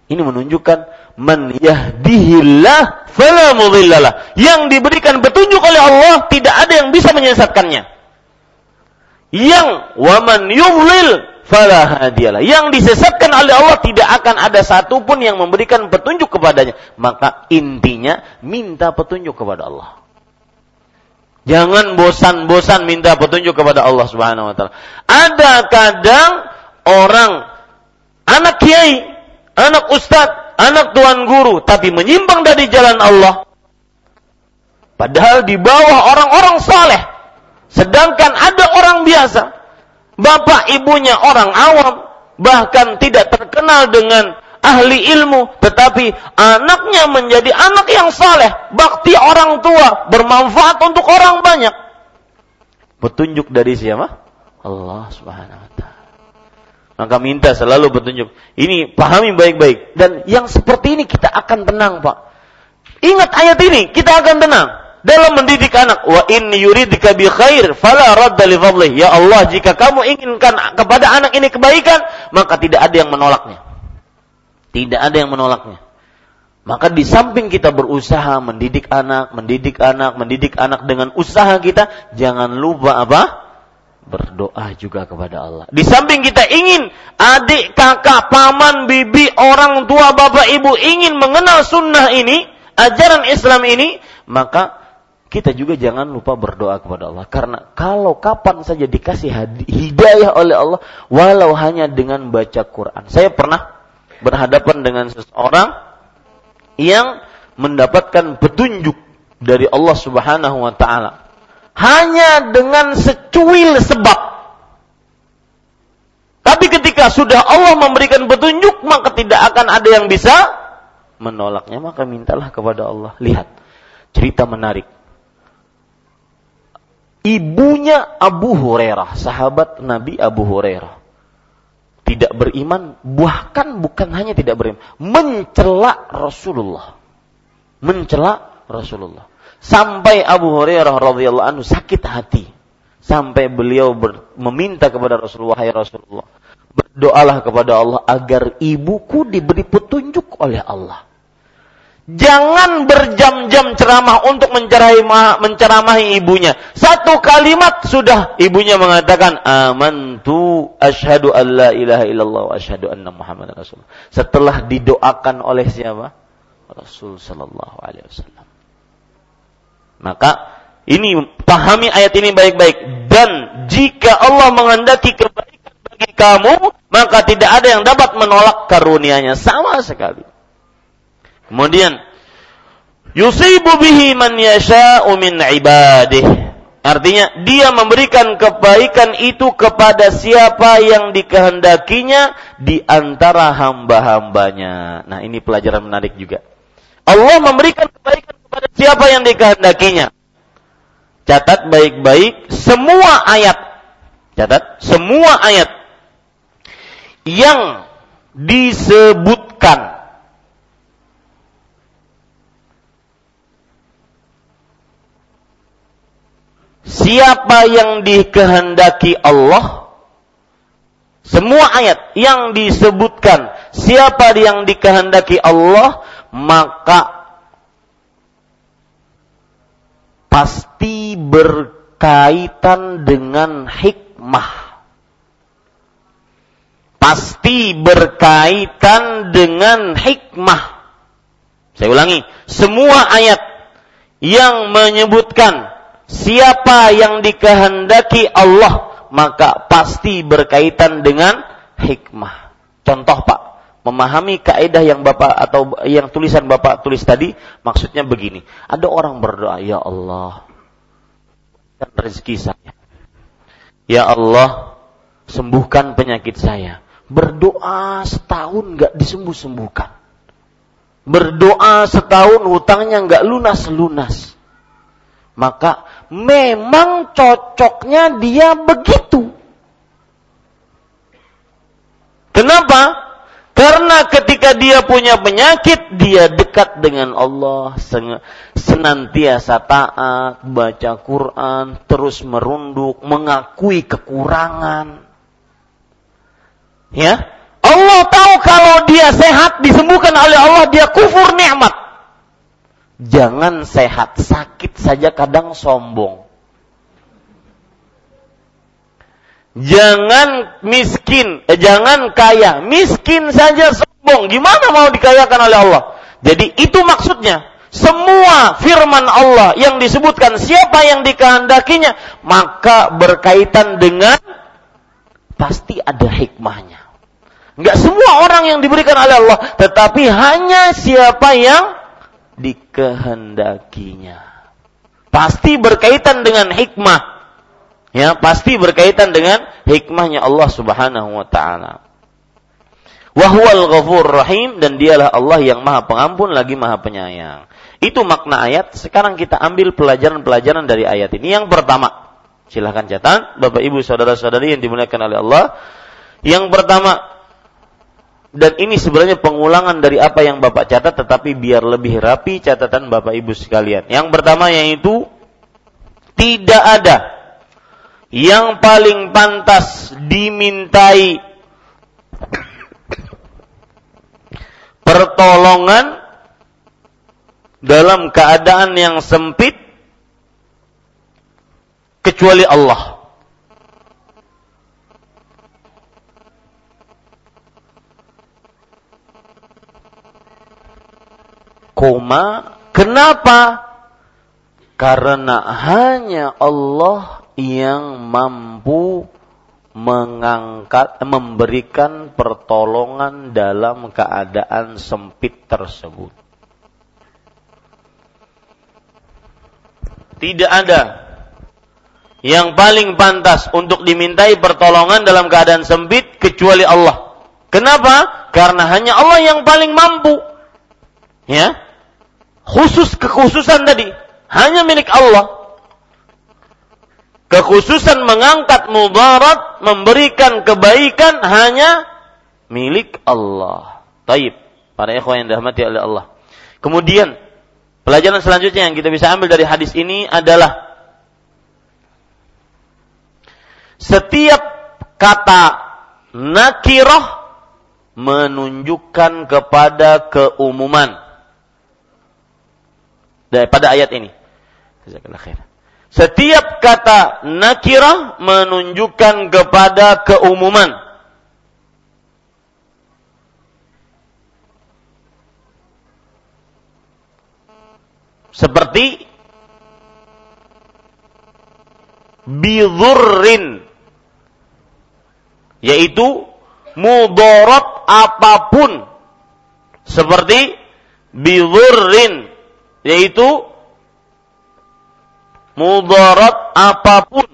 Ini menunjukkan man yahdihillah fala mudhillalah. Yang diberikan petunjuk oleh Allah tidak ada yang bisa menyesatkannya. Yang waman yudlil fala. Yang disesatkan oleh Allah tidak akan ada satupun yang memberikan petunjuk kepadanya. Maka intinya minta petunjuk kepada Allah. Jangan bosan-bosan minta petunjuk kepada Allah Subhanahu wa taala. Ada kadang orang anak kiai, anak ustadz, anak tuan guru tapi menyimpang dari jalan Allah. Padahal di bawah orang-orang saleh. Sedangkan ada orang biasa, bapak ibunya orang awam, bahkan tidak terkenal dengan ahli ilmu, tetapi anaknya menjadi anak yang saleh, bakti orang tua, bermanfaat untuk orang banyak. Petunjuk dari siapa? Allah Subhanahu wa taala. Maka minta selalu petunjuk. Ini pahami baik-baik dan yang seperti ini kita akan tenang, Pak. Ingat ayat ini, kita akan tenang dalam mendidik anak. Wa in yuridka bi khair fala radda li fadlih. Ya Allah, jika kamu inginkan kepada anak ini kebaikan, maka tidak ada yang menolaknya. Tidak ada yang menolaknya. Maka di samping kita berusaha mendidik anak, mendidik anak, mendidik anak dengan usaha kita, jangan lupa apa? Berdoa juga kepada Allah. Di samping kita ingin adik, kakak, paman, bibi, orang tua, bapak, ibu ingin mengenal sunnah ini, ajaran Islam ini, maka kita juga jangan lupa berdoa kepada Allah. Karena kalau kapan saja dikasih hidayah oleh Allah, walau hanya dengan baca Quran. Saya pernah berhadapan dengan seseorang yang mendapatkan petunjuk dari Allah Subhanahu wa taala hanya dengan secuil sebab. Tapi ketika sudah Allah memberikan petunjuk maka tidak akan ada yang bisa menolaknya maka mintalah kepada Allah. Lihat cerita menarik. Ibunya Abu Hurairah, sahabat Nabi Abu Hurairah tidak beriman, bahkan bukan hanya tidak beriman, mencela Rasulullah. Mencela Rasulullah. Sampai Abu Hurairah radhiyallahu anhu sakit hati. Sampai beliau ber, meminta kepada Rasulullah, "Hai Rasulullah, berdoalah kepada Allah agar ibuku diberi petunjuk oleh Allah." Jangan berjam-jam ceramah untuk menceramahi, menceramahi ibunya. Satu kalimat sudah ibunya mengatakan amantu asyhadu an la ilaha illallah wa asyhadu anna muhammadar rasul. Setelah didoakan oleh siapa? Rasul sallallahu alaihi wasallam. Maka ini pahami ayat ini baik-baik dan jika Allah menghendaki kebaikan bagi kamu, maka tidak ada yang dapat menolak karunia-Nya sama sekali. Kemudian yusibu bihi man yasha'u min ibadih. Artinya dia memberikan kebaikan itu kepada siapa yang dikehendakinya di antara hamba-hambanya. Nah, ini pelajaran menarik juga. Allah memberikan kebaikan kepada siapa yang dikehendakinya. Catat baik-baik semua ayat. Catat semua ayat yang disebutkan siapa yang dikehendaki Allah semua ayat yang disebutkan siapa yang dikehendaki Allah maka pasti berkaitan dengan hikmah. Pasti berkaitan dengan hikmah. Saya ulangi semua ayat yang menyebutkan siapa yang dikehendaki Allah maka pasti berkaitan dengan hikmah. Contoh Pak, memahami kaidah yang Bapak atau yang tulisan Bapak tulis tadi maksudnya begini. Ada orang berdoa, "Ya Allah, dan rezeki saya. Ya Allah, sembuhkan penyakit saya." Berdoa setahun nggak disembuh-sembuhkan. Berdoa setahun hutangnya nggak lunas-lunas. Maka memang cocoknya dia begitu. Kenapa? Karena ketika dia punya penyakit, dia dekat dengan Allah, senantiasa taat, baca Quran, terus merunduk, mengakui kekurangan. Ya, Allah tahu kalau dia sehat disembuhkan oleh Allah, dia kufur nikmat. Jangan sehat, sakit saja kadang sombong. Jangan miskin, eh, jangan kaya, miskin saja sombong. Gimana mau dikayakan oleh Allah? Jadi itu maksudnya. Semua firman Allah yang disebutkan siapa yang dikehendakinya, maka berkaitan dengan pasti ada hikmahnya. Enggak semua orang yang diberikan oleh Allah, tetapi hanya siapa yang dikehendakinya. Pasti berkaitan dengan hikmah ya pasti berkaitan dengan hikmahnya Allah Subhanahu wa taala. Wahwal ghafur rahim dan dialah Allah yang maha pengampun lagi maha penyayang. Itu makna ayat. Sekarang kita ambil pelajaran-pelajaran dari ayat ini. Yang pertama, silahkan catat, Bapak Ibu saudara-saudari yang dimuliakan oleh Allah. Yang pertama, dan ini sebenarnya pengulangan dari apa yang Bapak catat, tetapi biar lebih rapi catatan Bapak Ibu sekalian. Yang pertama yaitu tidak ada yang paling pantas dimintai pertolongan dalam keadaan yang sempit kecuali Allah. Koma, kenapa? Karena hanya Allah yang mampu mengangkat memberikan pertolongan dalam keadaan sempit tersebut. Tidak ada yang paling pantas untuk dimintai pertolongan dalam keadaan sempit kecuali Allah. Kenapa? Karena hanya Allah yang paling mampu. Ya. Khusus kekhususan tadi hanya milik Allah kekhususan mengangkat mudarat, memberikan kebaikan hanya milik Allah. Taib. Para ikhwan yang dirahmati oleh Allah. Kemudian, pelajaran selanjutnya yang kita bisa ambil dari hadis ini adalah setiap kata nakirah menunjukkan kepada keumuman daripada ayat ini. Jazakallah khair. Setiap kata nakirah menunjukkan kepada keumuman. Seperti bidurrin yaitu mudarat apa pun seperti bidurrin yaitu mudarat apa pun.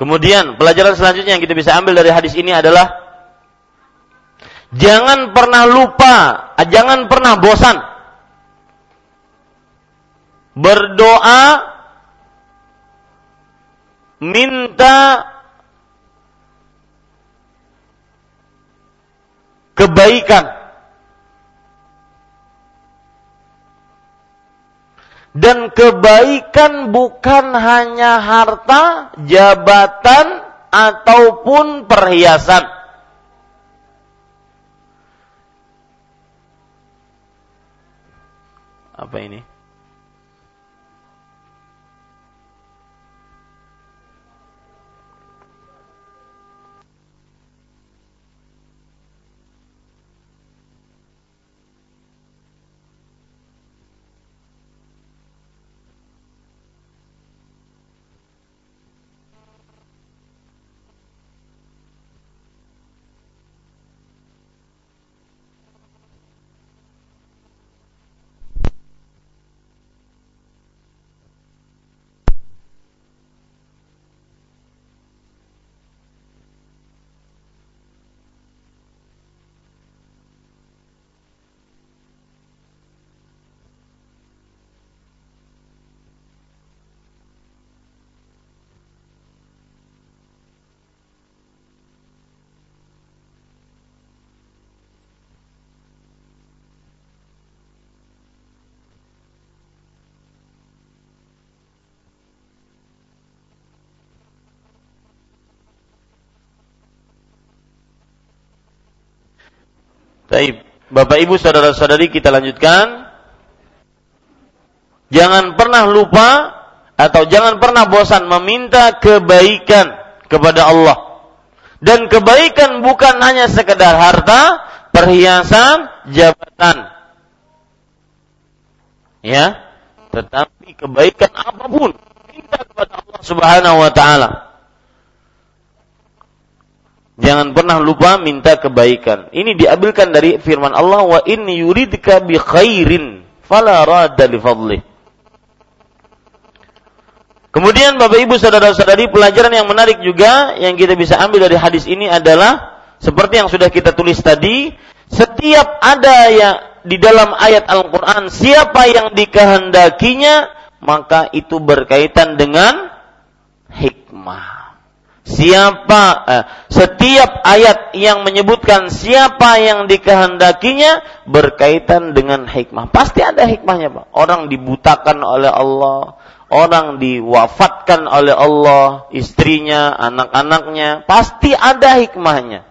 Kemudian pelajaran selanjutnya yang kita bisa ambil dari hadis ini adalah jangan pernah lupa, jangan pernah bosan berdoa minta kebaikan dan kebaikan bukan hanya harta, jabatan ataupun perhiasan. Apa ini? Baik, Bapak Ibu saudara-saudari kita lanjutkan. Jangan pernah lupa atau jangan pernah bosan meminta kebaikan kepada Allah. Dan kebaikan bukan hanya sekedar harta, perhiasan, jabatan. Ya, tetapi kebaikan apa pun minta kepada Allah Subhanahu wa taala. Jangan pernah lupa minta kebaikan. Ini diambilkan dari firman Allah wa inni yuridka bi khairin fala radda li fadlih. Kemudian Bapak Ibu saudara-saudari pelajaran yang menarik juga yang kita bisa ambil dari hadis ini adalah seperti yang sudah kita tulis tadi, setiap ada yang di dalam ayat Al-Qur'an siapa yang dikehendakinya maka itu berkaitan dengan hikmah. Siapa eh, setiap ayat yang menyebutkan siapa yang dikehendakinya berkaitan dengan hikmah. Pasti ada hikmahnya, Pak. Orang dibutakan oleh Allah, orang diwafatkan oleh Allah, istrinya, anak-anaknya, pasti ada hikmahnya.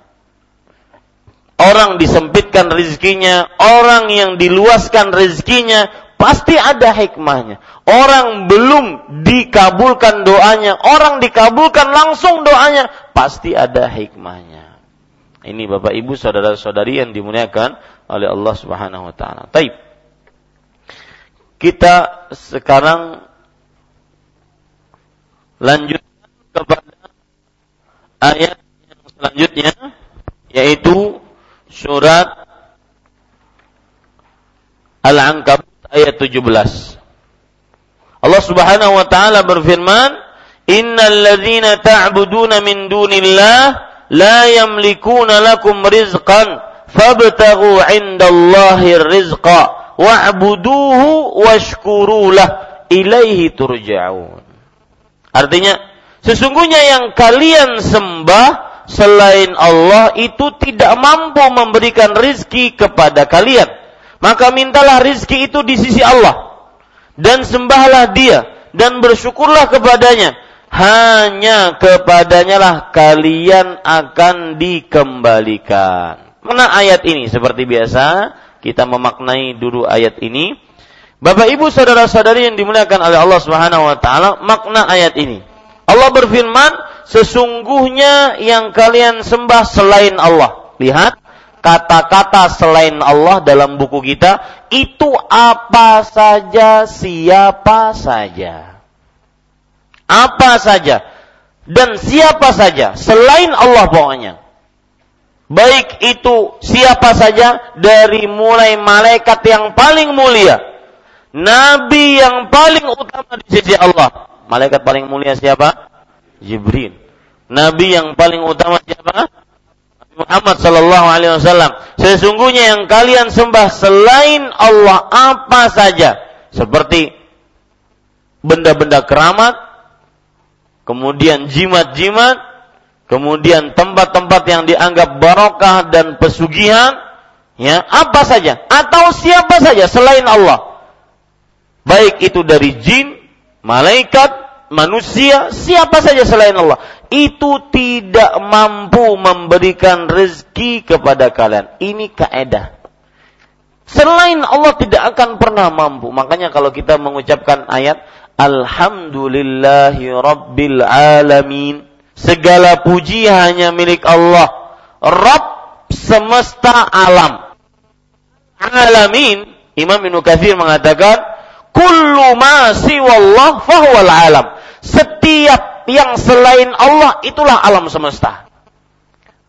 Orang disempitkan rezekinya, orang yang diluaskan rezekinya, pasti ada hikmahnya. Orang belum dikabulkan doanya, orang dikabulkan langsung doanya, pasti ada hikmahnya. Ini Bapak Ibu saudara-saudari yang dimuliakan oleh Allah Subhanahu wa taala. Taib. Kita sekarang lanjut kepada ayat yang selanjutnya yaitu surat Al-Ankabut ayat 17. Allah Subhanahu wa taala berfirman, "Innal ladzina ta'buduna min dunillah la yamlikuna lakum rizqan fabtaghu 'indallahi rizqa wa'buduhu washkuru lah ilaihi turja'un." Artinya, sesungguhnya yang kalian sembah selain Allah itu tidak mampu memberikan rizki kepada kalian maka mintalah rizki itu di sisi Allah dan sembahlah dia dan bersyukurlah kepadanya hanya kepadanya lah kalian akan dikembalikan. Mana ayat ini? Seperti biasa, kita memaknai dulu ayat ini. Bapak Ibu saudara-saudari yang dimuliakan oleh Allah Subhanahu wa taala, makna ayat ini. Allah berfirman, sesungguhnya yang kalian sembah selain Allah. Lihat, kata-kata selain Allah dalam buku kita itu apa saja, siapa saja. Apa saja dan siapa saja selain Allah pokoknya. Baik itu siapa saja dari mulai malaikat yang paling mulia, nabi yang paling utama di sisi Allah. Malaikat paling mulia siapa? Jibril. Nabi yang paling utama siapa? Muhammad sallallahu alaihi wasallam, sesungguhnya yang kalian sembah selain Allah apa saja, seperti benda-benda keramat, kemudian jimat-jimat, kemudian tempat-tempat yang dianggap barokah dan pesugihan, ya, apa saja atau siapa saja selain Allah. Baik itu dari jin, malaikat, manusia, siapa saja selain Allah itu tidak mampu memberikan rezeki kepada kalian. Ini kaedah. Selain Allah tidak akan pernah mampu. Makanya kalau kita mengucapkan ayat Alhamdulillahi Rabbil Alamin. Segala puji hanya milik Allah. Rabb semesta alam. Alamin. Imam Ibn Kathir mengatakan, Kullu ma siwallah fahuwal alam. Setiap yang selain Allah itulah alam semesta.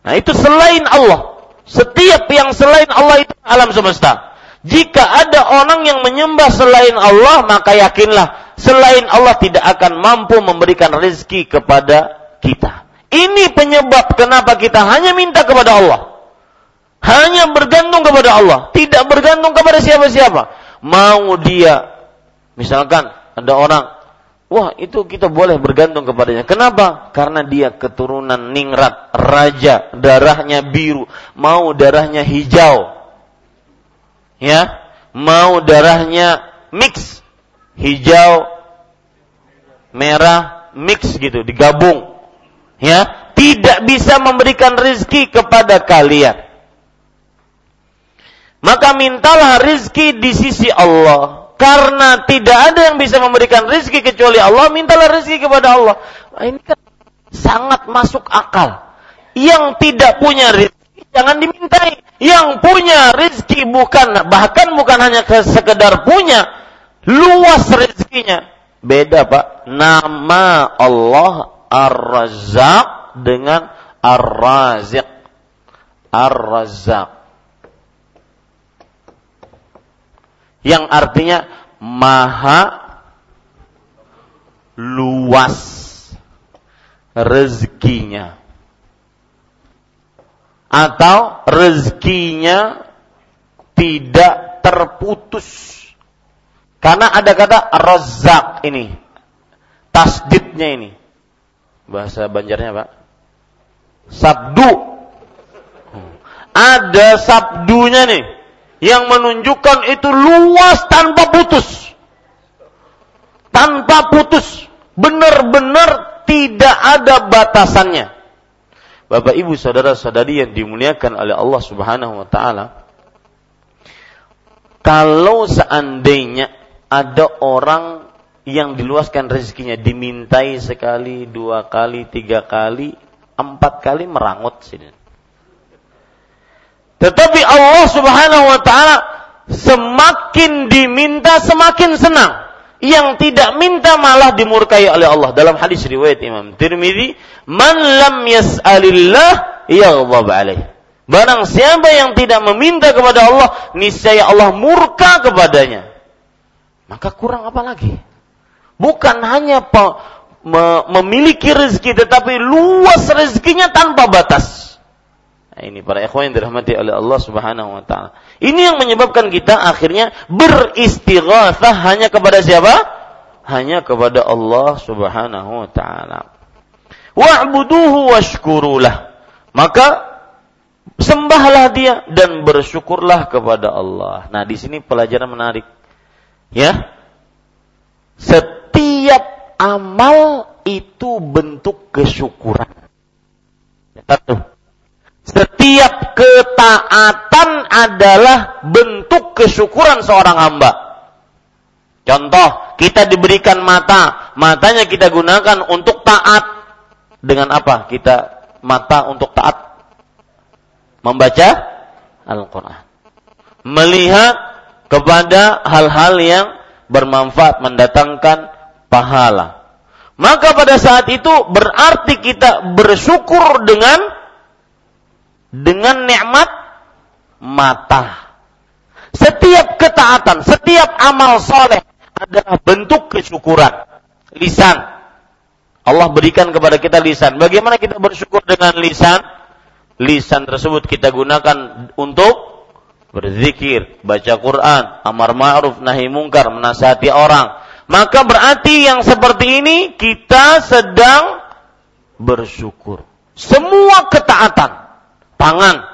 Nah, itu selain Allah. Setiap yang selain Allah itu alam semesta. Jika ada orang yang menyembah selain Allah, maka yakinlah selain Allah tidak akan mampu memberikan rezeki kepada kita. Ini penyebab kenapa kita hanya minta kepada Allah. Hanya bergantung kepada Allah, tidak bergantung kepada siapa-siapa. Mau dia misalkan ada orang Wah, itu kita boleh bergantung kepadanya. Kenapa? Karena dia keturunan ningrat, raja, darahnya biru, mau darahnya hijau. Ya, mau darahnya mix, hijau, merah, mix gitu, digabung. Ya, tidak bisa memberikan rezeki kepada kalian. Maka mintalah rizki di sisi Allah. Karena tidak ada yang bisa memberikan rizki kecuali Allah, mintalah rizki kepada Allah. Nah, ini kan sangat masuk akal. Yang tidak punya rizki, jangan dimintai. Yang punya rizki bukan, bahkan bukan hanya sekedar punya, luas rizkinya. Beda pak, nama Allah Ar-Razzaq dengan Ar-Raziq. Ar-Razzaq. Yang artinya maha luas rezekinya. Atau rezekinya tidak terputus. Karena ada kata razak ini. Tasdidnya ini. Bahasa Banjarnya, Pak. Sabdu ada sabdunya nih yang menunjukkan itu luas tanpa putus. Tanpa putus. Benar-benar tidak ada batasannya. Bapak Ibu saudara-saudari yang dimuliakan oleh Allah Subhanahu wa taala. Kalau seandainya ada orang yang diluaskan rezekinya dimintai sekali, dua kali, tiga kali, empat kali merangut sini tetapi Allah Subhanahu wa taala semakin diminta semakin senang. Yang tidak minta malah dimurkai oleh Allah. Dalam hadis riwayat Imam Tirmidzi, "Man lam yas'alillah yaghdab alaih." Barang siapa yang tidak meminta kepada Allah, niscaya Allah murka kepadanya. Maka kurang apa lagi? Bukan hanya memiliki rezeki tetapi luas rezekinya tanpa batas. Nah, ini para ikhwan yang dirahmati oleh Allah Subhanahu wa taala. Ini yang menyebabkan kita akhirnya beristighatsah hanya kepada siapa? Hanya kepada Allah Subhanahu wa taala. Wa'buduhu washkurulah. Maka sembahlah dia dan bersyukurlah kepada Allah. Nah, di sini pelajaran menarik. Ya. Setiap amal itu bentuk kesyukuran. Satu setiap ketaatan adalah bentuk kesyukuran seorang hamba. Contoh, kita diberikan mata, matanya kita gunakan untuk taat. Dengan apa? Kita mata untuk taat. Membaca Al-Quran. Melihat kepada hal-hal yang bermanfaat, mendatangkan pahala. Maka pada saat itu berarti kita bersyukur dengan dengan nikmat mata. Setiap ketaatan, setiap amal soleh adalah bentuk kesyukuran. Lisan. Allah berikan kepada kita lisan. Bagaimana kita bersyukur dengan lisan? Lisan tersebut kita gunakan untuk berzikir, baca Quran, amar ma'ruf, nahi mungkar, menasihati orang. Maka berarti yang seperti ini kita sedang bersyukur. Semua ketaatan tangan.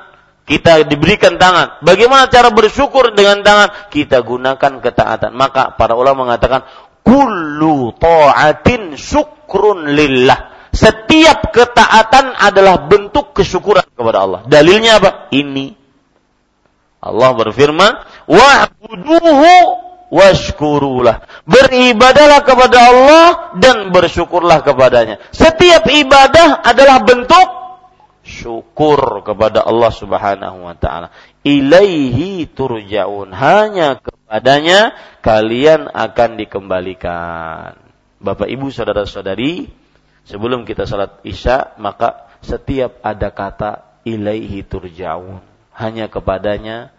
Kita diberikan tangan. Bagaimana cara bersyukur dengan tangan? Kita gunakan ketaatan. Maka para ulama mengatakan, kullu ta'atin syukrun lillah. Setiap ketaatan adalah bentuk kesyukuran kepada Allah. Dalilnya apa? Ini. Allah berfirman, wa'buduhu washkurulah. Beribadalah kepada Allah dan bersyukurlah kepadanya. Setiap ibadah adalah bentuk syukur kepada Allah Subhanahu wa taala. Ilaihi turjaun. Hanya kepadanya kalian akan dikembalikan. Bapak Ibu saudara-saudari, sebelum kita salat Isya, maka setiap ada kata ilaihi turjaun. Hanya kepadanya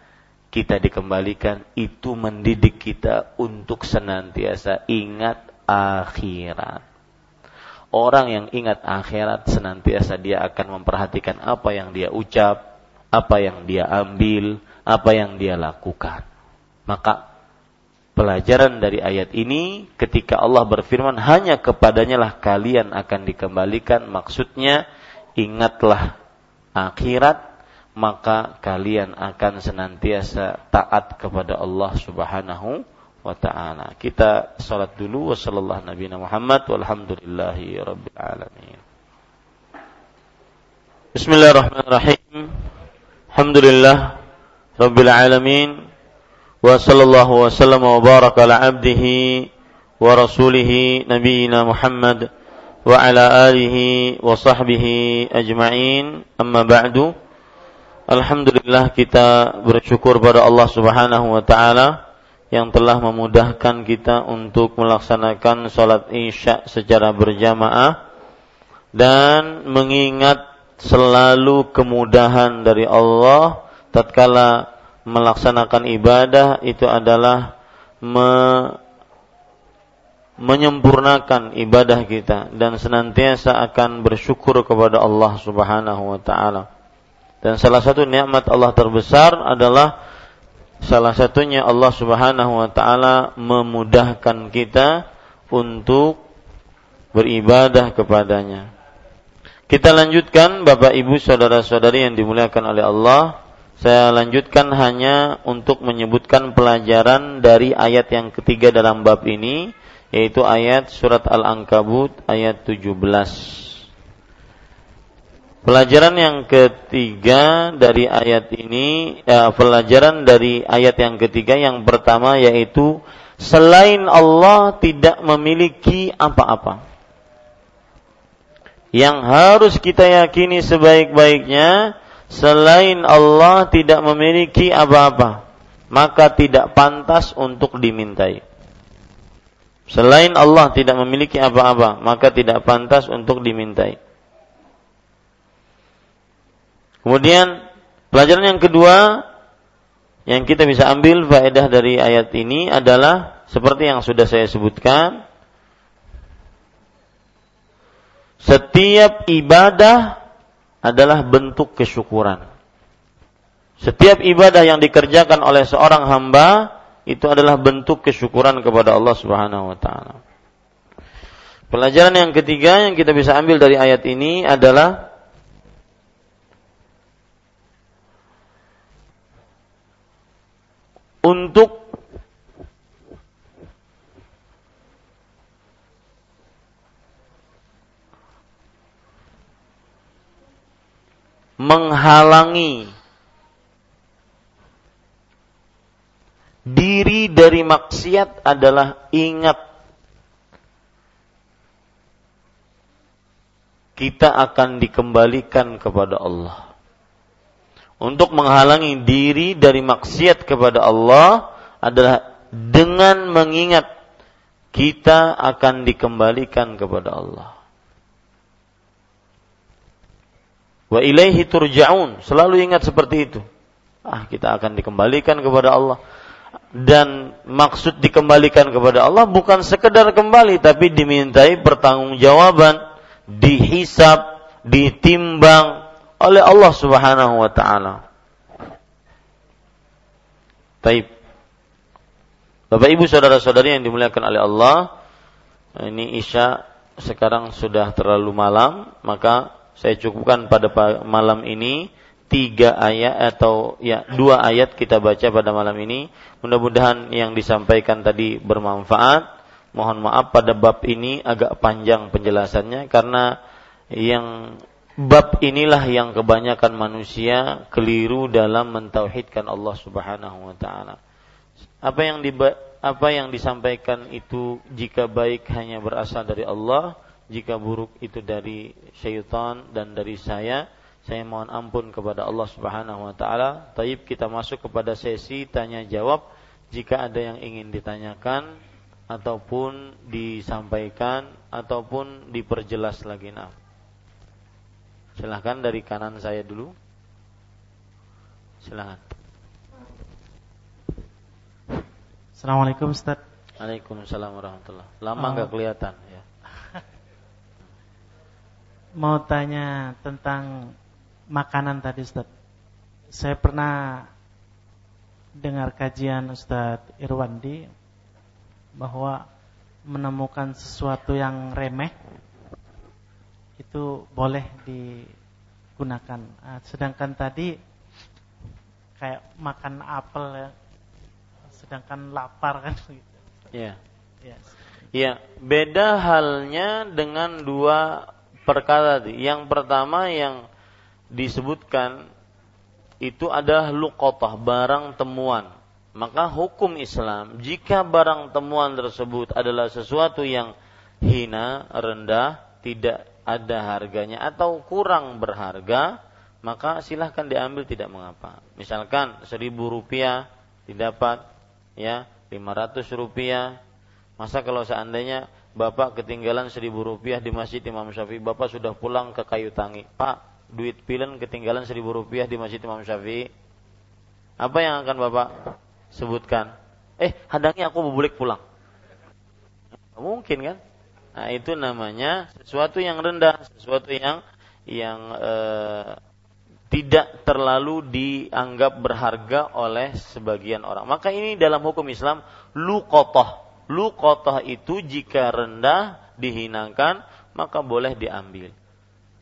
kita dikembalikan itu mendidik kita untuk senantiasa ingat akhirat. Orang yang ingat akhirat senantiasa dia akan memperhatikan apa yang dia ucap, apa yang dia ambil, apa yang dia lakukan. Maka pelajaran dari ayat ini ketika Allah berfirman hanya kepadanya lah kalian akan dikembalikan maksudnya ingatlah akhirat maka kalian akan senantiasa taat kepada Allah Subhanahu wa taala. Kita salat dulu wa sallallahu nabi Muhammad walhamdulillahi rabbil alamin. Bismillahirrahmanirrahim. Alhamdulillah rabbil alamin wa sallallahu wa sallam wa baraka ala abdihi wa rasulih nabiyina Muhammad wa ala alihi wa sahbihi ajma'in amma ba'du Alhamdulillah kita bersyukur pada Allah Subhanahu wa taala yang telah memudahkan kita untuk melaksanakan sholat isya secara berjamaah dan mengingat selalu kemudahan dari Allah tatkala melaksanakan ibadah itu adalah me menyempurnakan ibadah kita dan senantiasa akan bersyukur kepada Allah Subhanahu wa taala. Dan salah satu nikmat Allah terbesar adalah salah satunya Allah Subhanahu wa taala memudahkan kita untuk beribadah kepadanya. Kita lanjutkan Bapak Ibu saudara-saudari yang dimuliakan oleh Allah. Saya lanjutkan hanya untuk menyebutkan pelajaran dari ayat yang ketiga dalam bab ini yaitu ayat surat Al-Ankabut ayat 17. Pelajaran yang ketiga dari ayat ini, ya, pelajaran dari ayat yang ketiga yang pertama yaitu selain Allah tidak memiliki apa-apa. Yang harus kita yakini sebaik-baiknya selain Allah tidak memiliki apa-apa, maka tidak pantas untuk dimintai. Selain Allah tidak memiliki apa-apa, maka tidak pantas untuk dimintai. Kemudian pelajaran yang kedua yang kita bisa ambil faedah dari ayat ini adalah seperti yang sudah saya sebutkan setiap ibadah adalah bentuk kesyukuran. Setiap ibadah yang dikerjakan oleh seorang hamba itu adalah bentuk kesyukuran kepada Allah Subhanahu wa taala. Pelajaran yang ketiga yang kita bisa ambil dari ayat ini adalah untuk menghalangi diri dari maksiat adalah ingat kita akan dikembalikan kepada Allah untuk menghalangi diri dari maksiat kepada Allah adalah dengan mengingat kita akan dikembalikan kepada Allah. Wa ilaihi turja'un. Selalu ingat seperti itu. Ah, kita akan dikembalikan kepada Allah. Dan maksud dikembalikan kepada Allah bukan sekedar kembali tapi dimintai pertanggungjawaban, dihisap, ditimbang, oleh Allah Subhanahu wa taala. Taib. Bapak Ibu saudara-saudari yang dimuliakan oleh Allah, ini Isya sekarang sudah terlalu malam, maka saya cukupkan pada malam ini tiga ayat atau ya dua ayat kita baca pada malam ini. Mudah-mudahan yang disampaikan tadi bermanfaat. Mohon maaf pada bab ini agak panjang penjelasannya karena yang bab inilah yang kebanyakan manusia keliru dalam mentauhidkan Allah Subhanahu wa taala. Apa yang di, apa yang disampaikan itu jika baik hanya berasal dari Allah, jika buruk itu dari syaitan dan dari saya, saya mohon ampun kepada Allah Subhanahu wa taala. Taib kita masuk kepada sesi tanya jawab jika ada yang ingin ditanyakan ataupun disampaikan ataupun diperjelas lagi nah. Silahkan dari kanan saya dulu. Silahkan. Assalamualaikum Ustaz. Waalaikumsalam warahmatullah. Lama nggak oh. kelihatan ya. (laughs) Mau tanya tentang makanan tadi Ustaz. Saya pernah dengar kajian Ustaz Irwandi bahwa menemukan sesuatu yang remeh itu boleh digunakan. Ah, sedangkan tadi kayak makan apel ya, sedangkan lapar kan (laughs) gitu. Iya. Iya. Iya, beda halnya dengan dua perkara tadi. Yang pertama yang disebutkan itu adalah luqatah, barang temuan. Maka hukum Islam jika barang temuan tersebut adalah sesuatu yang hina, rendah, tidak ada harganya atau kurang berharga, maka silahkan diambil tidak mengapa. Misalkan seribu rupiah didapat ya lima ratus rupiah. Masa kalau seandainya bapak ketinggalan seribu rupiah di masjid Imam Syafi'i, bapak sudah pulang ke kayu tangi, pak duit pilen ketinggalan seribu rupiah di masjid Imam Syafi'i, apa yang akan bapak sebutkan? Eh, hadangi aku bubulik pulang. Mungkin kan? Nah, itu namanya sesuatu yang rendah, sesuatu yang yang eh, tidak terlalu dianggap berharga oleh sebagian orang. Maka ini dalam hukum Islam luqatah. Luqatah itu jika rendah dihinakan maka boleh diambil.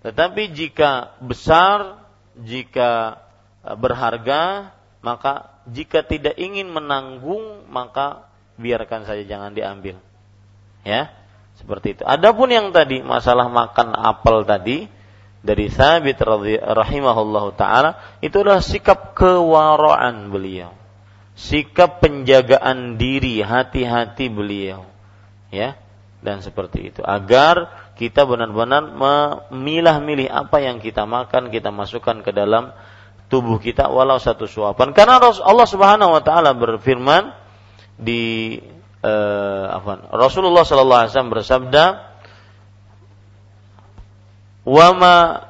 Tetapi jika besar, jika e, berharga, maka jika tidak ingin menanggung maka biarkan saja jangan diambil. Ya, seperti itu. Adapun yang tadi masalah makan apel tadi, dari Thabit rahimahullahu taala itu adalah sikap kewaraan beliau. Sikap penjagaan diri, hati-hati beliau. Ya, dan seperti itu agar kita benar-benar memilah-milih apa yang kita makan, kita masukkan ke dalam tubuh kita walau satu suapan. Karena Allah Subhanahu wa taala berfirman di uh? Rasulullah sallallahu alaihi wasallam bersabda, wama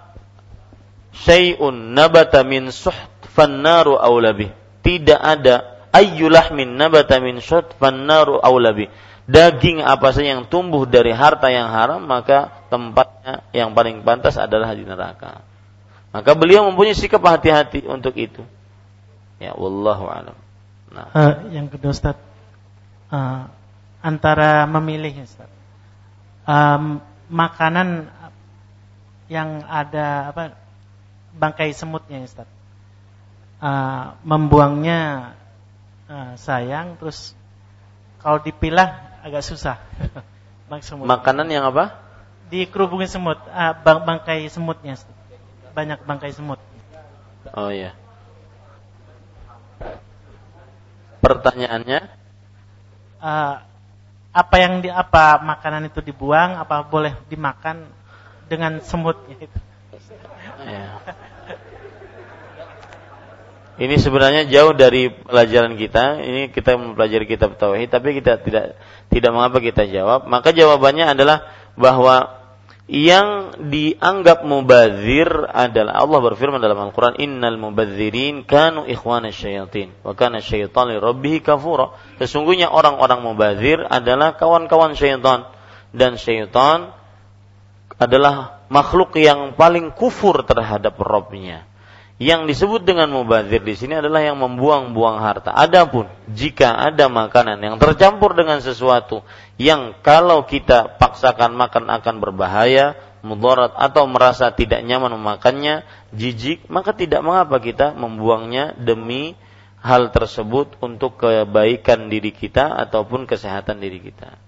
syai'un nabata min suht fannaru aulabi. Tidak ada ayyulah min nabata min suht fannaru aulabi. Daging apa saja yang tumbuh dari harta yang haram maka tempatnya yang paling pantas adalah di neraka. Maka beliau mempunyai sikap hati-hati untuk itu. Ya, wallahu alam. Nah. Uh, yang kedua Ustaz, uh, antara memilih Ustaz. Um, makanan yang ada apa bangkai semutnya Ustaz. Uh, membuangnya uh, sayang terus kalau dipilah agak susah. (laughs) Bang semut. Makanan yang apa? Dikerubungin semut, uh, bang bangkai semutnya. Ustaz. Banyak bangkai semut. Oh iya. Pertanyaannya? Uh, apa yang di apa makanan itu dibuang, apa boleh dimakan dengan semutnya itu. Ya. Ini sebenarnya jauh dari pelajaran kita. Ini kita mempelajari kitab tauhid, tapi kita tidak tidak mengapa kita jawab. Maka jawabannya adalah bahwa yang dianggap mubazir adalah Allah berfirman dalam Al-Qur'an innal mubadzirin kanu ikhwana syayatin wa kana syaitan li rabbih kafura sesungguhnya orang-orang mubazir adalah kawan-kawan syaitan dan syaitan adalah makhluk yang paling kufur terhadap Robnya. Yang disebut dengan mubazir di sini adalah yang membuang-buang harta. Adapun jika ada makanan yang tercampur dengan sesuatu yang kalau kita paksakan makan akan berbahaya, mudarat atau merasa tidak nyaman memakannya, jijik, maka tidak mengapa kita membuangnya demi hal tersebut untuk kebaikan diri kita ataupun kesehatan diri kita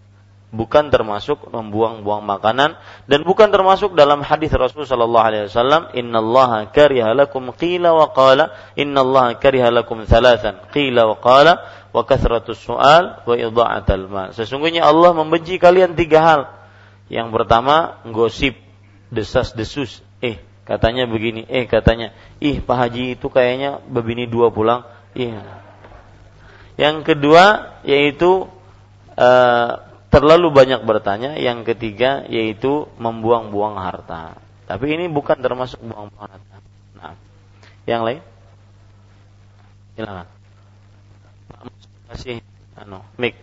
bukan termasuk membuang-buang makanan dan bukan termasuk dalam hadis Rasul sallallahu alaihi wasallam innallaha kariha qila wa qala innallaha kariha lakum thalathan qila wa qala wa kathratus su'al wa idha'atul mal sesungguhnya Allah membenci kalian tiga hal. Yang pertama gosip desas-desus eh katanya begini eh katanya ih Pak Haji itu kayaknya begini dua pulang. Iya. Yang kedua yaitu uh, terlalu banyak bertanya. Yang ketiga yaitu membuang-buang harta. Tapi ini bukan termasuk buang-buang harta. Nah, yang lain? Silakan. Kasih anu, mik.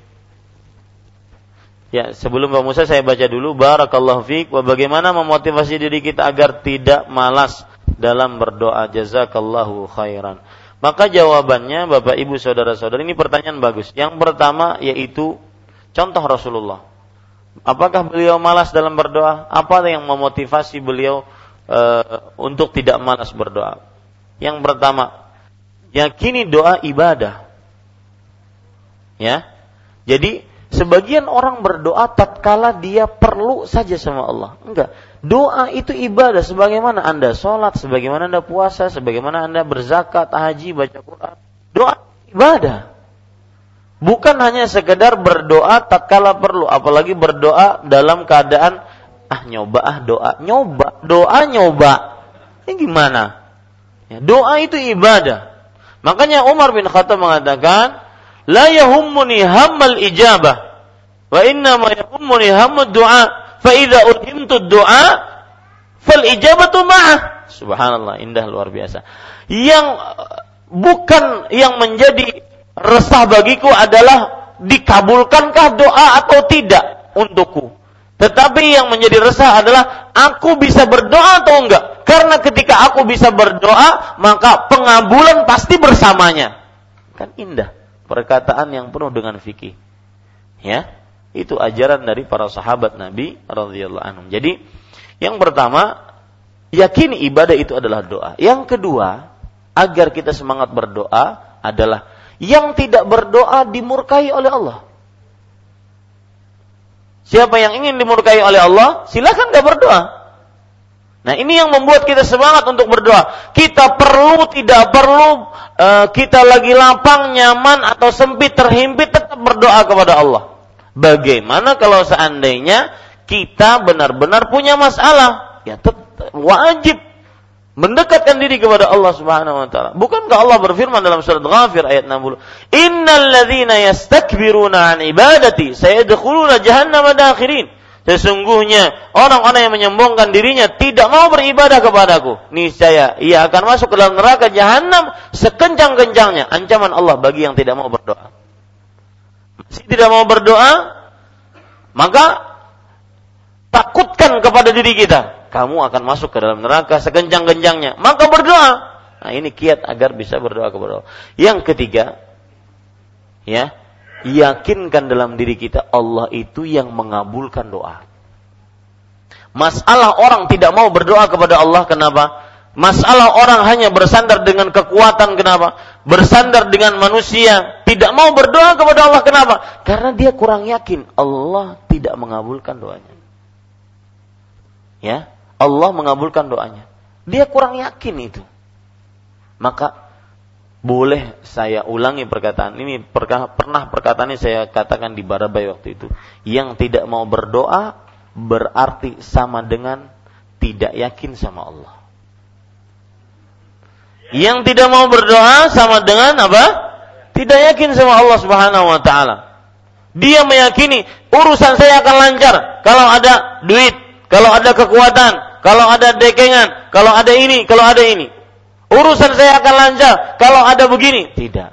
Ya, sebelum Pak Musa saya baca dulu barakallahu fiik wa bagaimana memotivasi diri kita agar tidak malas dalam berdoa jazakallahu khairan. Maka jawabannya Bapak Ibu saudara-saudara ini pertanyaan bagus. Yang pertama yaitu Contoh Rasulullah. Apakah beliau malas dalam berdoa? Apa yang memotivasi beliau e, untuk tidak malas berdoa? Yang pertama, yakini doa ibadah. Ya. Jadi Sebagian orang berdoa tatkala dia perlu saja sama Allah. Enggak. Doa itu ibadah sebagaimana Anda sholat, sebagaimana Anda puasa, sebagaimana Anda berzakat, haji, baca Quran. Doa ibadah. Bukan hanya sekedar berdoa tatkala perlu, apalagi berdoa dalam keadaan ah nyoba ah doa, nyoba, doa nyoba. Ini gimana? Ya, doa itu ibadah. Makanya Umar bin Khattab mengatakan, la yahummuni hammal ijabah wa inna ma yahummuni hammud du'a fa idza ulhimtu du'a fal ijabatu ma'ah subhanallah indah luar biasa yang bukan yang menjadi resah bagiku adalah dikabulkankah doa atau tidak untukku tetapi yang menjadi resah adalah aku bisa berdoa atau enggak karena ketika aku bisa berdoa maka pengabulan pasti bersamanya kan indah perkataan yang penuh dengan fikih. Ya, itu ajaran dari para sahabat Nabi radhiyallahu anhum. Jadi, yang pertama, yakini ibadah itu adalah doa. Yang kedua, agar kita semangat berdoa adalah yang tidak berdoa dimurkai oleh Allah. Siapa yang ingin dimurkai oleh Allah, silakan gak berdoa. Nah ini yang membuat kita semangat untuk berdoa. Kita perlu tidak perlu uh, kita lagi lapang, nyaman atau sempit, terhimpit tetap berdoa kepada Allah. Bagaimana kalau seandainya kita benar-benar punya masalah? Ya tetap wajib mendekatkan diri kepada Allah Subhanahu wa taala. Bukankah Allah berfirman dalam surat Ghafir ayat 60, "Innal ladzina yastakbiruna an ibadati sayadkhuluna jahannama dakhirin." Sesungguhnya orang-orang yang menyombongkan dirinya tidak mau beribadah kepadaku. Niscaya ia akan masuk ke dalam neraka jahanam sekencang-kencangnya. Ancaman Allah bagi yang tidak mau berdoa. Masih tidak mau berdoa, maka takutkan kepada diri kita. Kamu akan masuk ke dalam neraka sekencang-kencangnya. Maka berdoa. Nah ini kiat agar bisa berdoa kepada Allah. Yang ketiga, ya yakinkan dalam diri kita Allah itu yang mengabulkan doa. Masalah orang tidak mau berdoa kepada Allah kenapa? Masalah orang hanya bersandar dengan kekuatan kenapa? Bersandar dengan manusia, tidak mau berdoa kepada Allah kenapa? Karena dia kurang yakin Allah tidak mengabulkan doanya. Ya, Allah mengabulkan doanya. Dia kurang yakin itu. Maka boleh saya ulangi perkataan ini pernah perkataan ini saya katakan di Barabai waktu itu. Yang tidak mau berdoa berarti sama dengan tidak yakin sama Allah. Yang tidak mau berdoa sama dengan apa? Tidak yakin sama Allah Subhanahu wa taala. Dia meyakini urusan saya akan lancar kalau ada duit kalau ada kekuatan kalau ada dekengan kalau ada ini kalau ada ini Urusan saya akan lancar kalau ada begini. Tidak.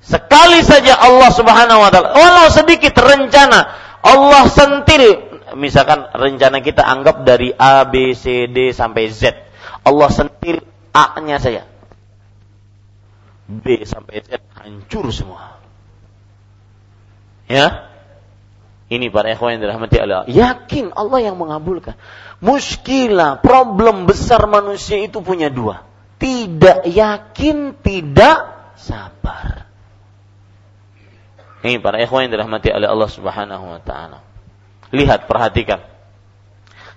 Sekali saja Allah Subhanahu wa taala, walau sedikit rencana Allah sentil misalkan rencana kita anggap dari A, B, C, D sampai Z. Allah sentil A-nya saja. B sampai Z hancur semua. Ya. Ini para ikhwan yang dirahmati Allah. Yakin Allah yang mengabulkan. Muskilah, problem besar manusia itu punya dua tidak yakin, tidak sabar. Ini para ikhwan yang dirahmati oleh Allah Subhanahu wa taala. Lihat, perhatikan.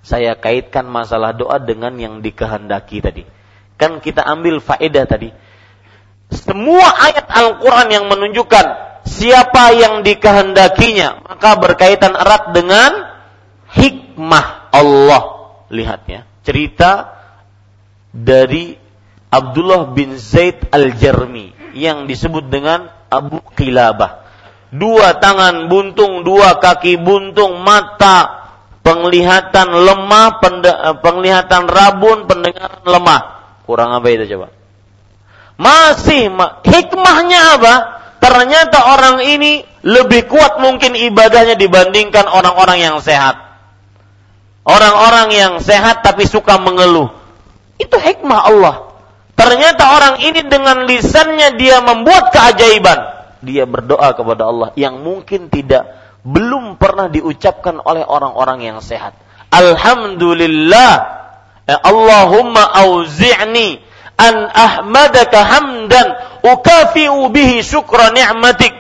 Saya kaitkan masalah doa dengan yang dikehendaki tadi. Kan kita ambil faedah tadi. Semua ayat Al-Quran yang menunjukkan siapa yang dikehendakinya, maka berkaitan erat dengan hikmah Allah. Lihat ya, cerita dari Abdullah bin Zaid al-Jarmi yang disebut dengan Abu Qilabah. Dua tangan buntung, dua kaki buntung, mata penglihatan lemah, penglihatan rabun, pendengaran lemah. Kurang apa itu coba? Masih hikmahnya apa? Ternyata orang ini lebih kuat mungkin ibadahnya dibandingkan orang-orang yang sehat. Orang-orang yang sehat tapi suka mengeluh. Itu hikmah Allah. Ternyata orang ini dengan lisannya dia membuat keajaiban. Dia berdoa kepada Allah yang mungkin tidak belum pernah diucapkan oleh orang-orang yang sehat. Alhamdulillah. Ya Allahumma auzi'ni an ahmadaka hamdan ukafi'u bihi syukra ni'matik.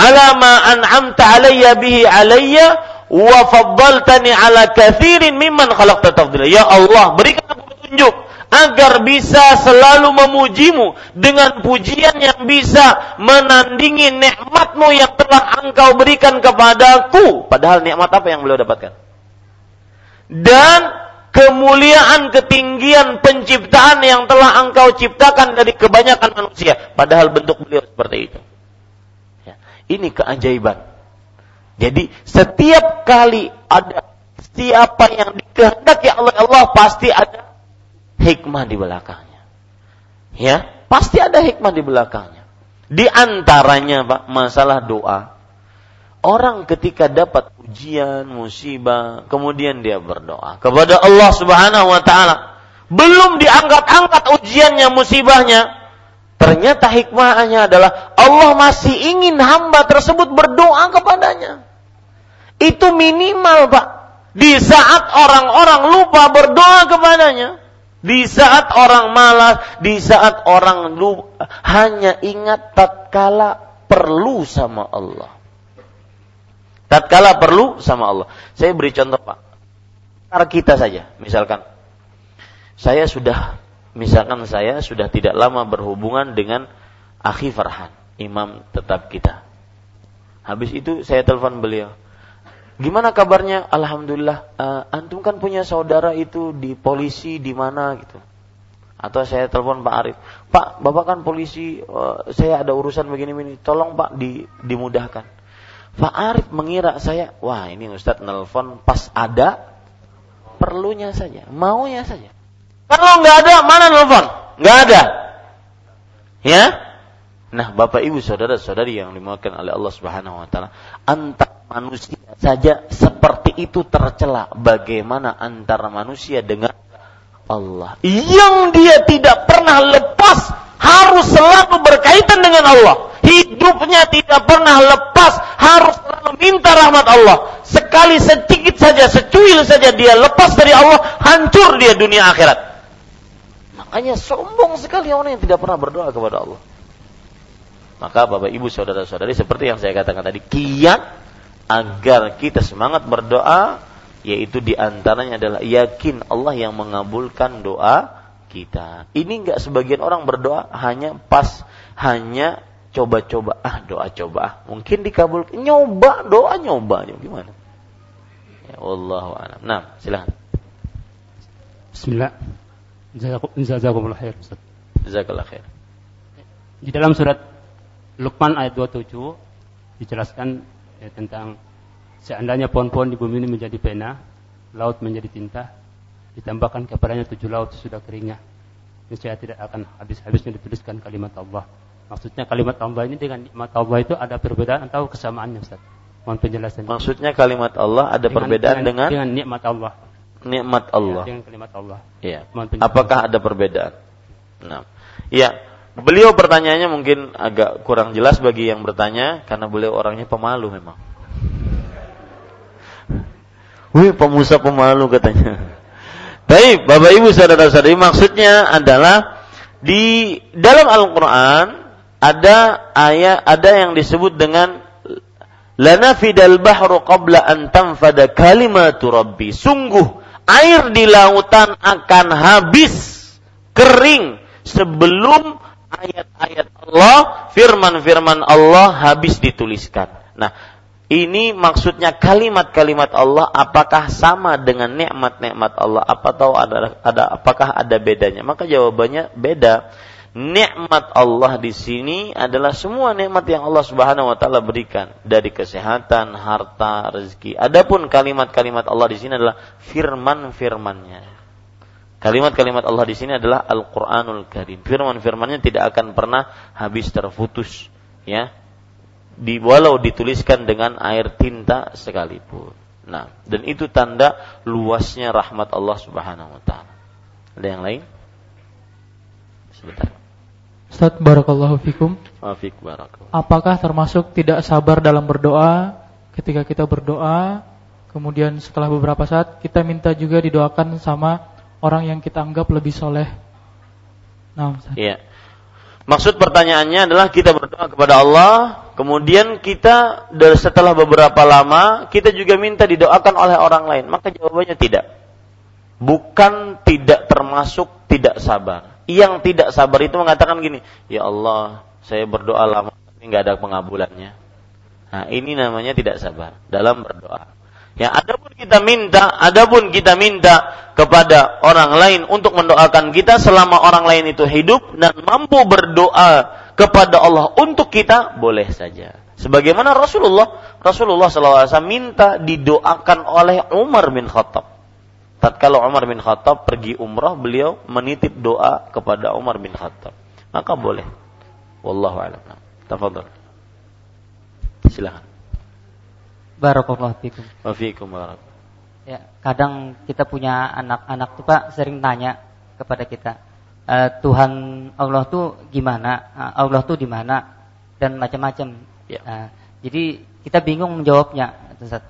ala ma an'amta alayya bihi alayya wa faddaltani ala kathirin mimman khalaqta tafdila. Ya Allah, berikan aku petunjuk agar bisa selalu memujimu dengan pujian yang bisa menandingi nikmatmu yang telah engkau berikan kepadaku. Padahal nikmat apa yang beliau dapatkan? Dan kemuliaan, ketinggian penciptaan yang telah engkau ciptakan dari kebanyakan manusia. Padahal bentuk beliau seperti itu. Ya, ini keajaiban. Jadi setiap kali ada siapa yang dikehendaki oleh Allah pasti ada hikmah di belakangnya. Ya, pasti ada hikmah di belakangnya. Di antaranya Pak, masalah doa. Orang ketika dapat ujian, musibah, kemudian dia berdoa kepada Allah Subhanahu wa taala. Belum diangkat-angkat ujiannya, musibahnya. Ternyata hikmahnya adalah Allah masih ingin hamba tersebut berdoa kepadanya. Itu minimal, Pak. Di saat orang-orang lupa berdoa kepadanya, di saat orang malas, di saat orang lu hanya ingat tatkala perlu sama Allah. Tatkala perlu sama Allah. Saya beri contoh Pak. Karena kita saja, misalkan saya sudah misalkan saya sudah tidak lama berhubungan dengan Akhi Farhan, imam tetap kita. Habis itu saya telepon beliau. Gimana kabarnya? Alhamdulillah. Uh, antum kan punya saudara itu di polisi di mana gitu. Atau saya telepon Pak Arif, Pak, bapak kan polisi, uh, saya ada urusan begini-begini, tolong Pak di, dimudahkan. Pak Arif mengira saya, wah ini Ustadz nelfon pas ada perlunya saja, maunya saja. Kalau nggak ada, mana nelfon? Nggak ada. Ya? Nah, Bapak Ibu saudara-saudari yang dimuliakan oleh Allah Subhanahu wa taala, antar manusia saja seperti itu tercela. Bagaimana antara manusia dengan Allah? Yang dia tidak pernah lepas harus selalu berkaitan dengan Allah. Hidupnya tidak pernah lepas harus selalu minta rahmat Allah. Sekali sedikit saja, secuil saja dia lepas dari Allah, hancur dia dunia akhirat. Makanya sombong sekali orang yang tidak pernah berdoa kepada Allah. Maka Bapak Ibu saudara-saudari seperti yang saya katakan tadi, kiat agar kita semangat berdoa yaitu di antaranya adalah yakin Allah yang mengabulkan doa kita. Ini enggak sebagian orang berdoa hanya pas hanya coba-coba ah doa coba ah mungkin dikabulkan nyoba doa nyoba gimana? Ya Allah a'lam. Nah, silakan. Bismillah. Jazakumullah khair Ustaz. Jazakallah khair. Di dalam surat Luqman ayat 27 dijelaskan ya, tentang seandainya pohon-pohon di bumi ini menjadi pena, laut menjadi tinta, ditambahkan kepadanya tujuh laut sudah keringnya. saya tidak akan habis-habisnya dituliskan kalimat Allah. Maksudnya kalimat Allah ini dengan nikmat Allah itu ada perbedaan atau kesamaannya Ustaz? Mohon penjelasan. Maksudnya kalimat Allah ada dengan, perbedaan dengan, dengan, dengan nikmat Allah. Nikmat Allah. Ya, dengan kalimat Allah. Iya. Apakah ada perbedaan? Nah. Ya, Beliau pertanyaannya mungkin agak kurang jelas bagi yang bertanya karena beliau orangnya pemalu memang. Wih, pemusa pemalu katanya. Baik, Bapak Ibu saudara-saudari, maksudnya adalah di dalam Al-Qur'an ada ayat ada yang disebut dengan lana fidal bahru qabla an tanfada kalimatu rabbi. Sungguh air di lautan akan habis kering sebelum ayat-ayat Allah, firman-firman Allah habis dituliskan. Nah, ini maksudnya kalimat-kalimat Allah apakah sama dengan nikmat-nikmat Allah apa tahu ada ada apakah ada bedanya? Maka jawabannya beda. Nikmat Allah di sini adalah semua nikmat yang Allah Subhanahu wa taala berikan dari kesehatan, harta, rezeki. Adapun kalimat-kalimat Allah di sini adalah firman-firmannya. Kalimat-kalimat Allah di sini adalah Al-Qur'anul Karim. Firman-firmannya tidak akan pernah habis terputus, ya. Di walau dituliskan dengan air tinta sekalipun. Nah, dan itu tanda luasnya rahmat Allah Subhanahu wa taala. Ada yang lain? Sebentar. Ustaz barakallahu fikum. Afik barakallahu. Apakah termasuk tidak sabar dalam berdoa ketika kita berdoa kemudian setelah beberapa saat kita minta juga didoakan sama orang yang kita anggap lebih soleh. Nah, Iya. Maksud pertanyaannya adalah kita berdoa kepada Allah, kemudian kita setelah beberapa lama kita juga minta didoakan oleh orang lain, maka jawabannya tidak. Bukan tidak termasuk tidak sabar. Yang tidak sabar itu mengatakan gini, ya Allah, saya berdoa lama tapi nggak ada pengabulannya. Nah, ini namanya tidak sabar dalam berdoa. Ya, adapun kita minta, adapun kita minta kepada orang lain untuk mendoakan kita selama orang lain itu hidup dan mampu berdoa kepada Allah untuk kita, boleh saja. Sebagaimana Rasulullah, Rasulullah SAW minta didoakan oleh Umar bin Khattab. Tatkala Umar bin Khattab pergi umrah, beliau menitip doa kepada Umar bin Khattab. Maka boleh. Wallahu a'lam. Tafadhal. Silakan. Barakallahu fikum. Wa fikum Ya, kadang kita punya anak-anak tuh Pak sering tanya kepada kita, e, Tuhan Allah tuh gimana? Eh, Allah tuh di mana? Dan macam-macam. Ya. Uh, jadi kita bingung menjawabnya, Ustaz.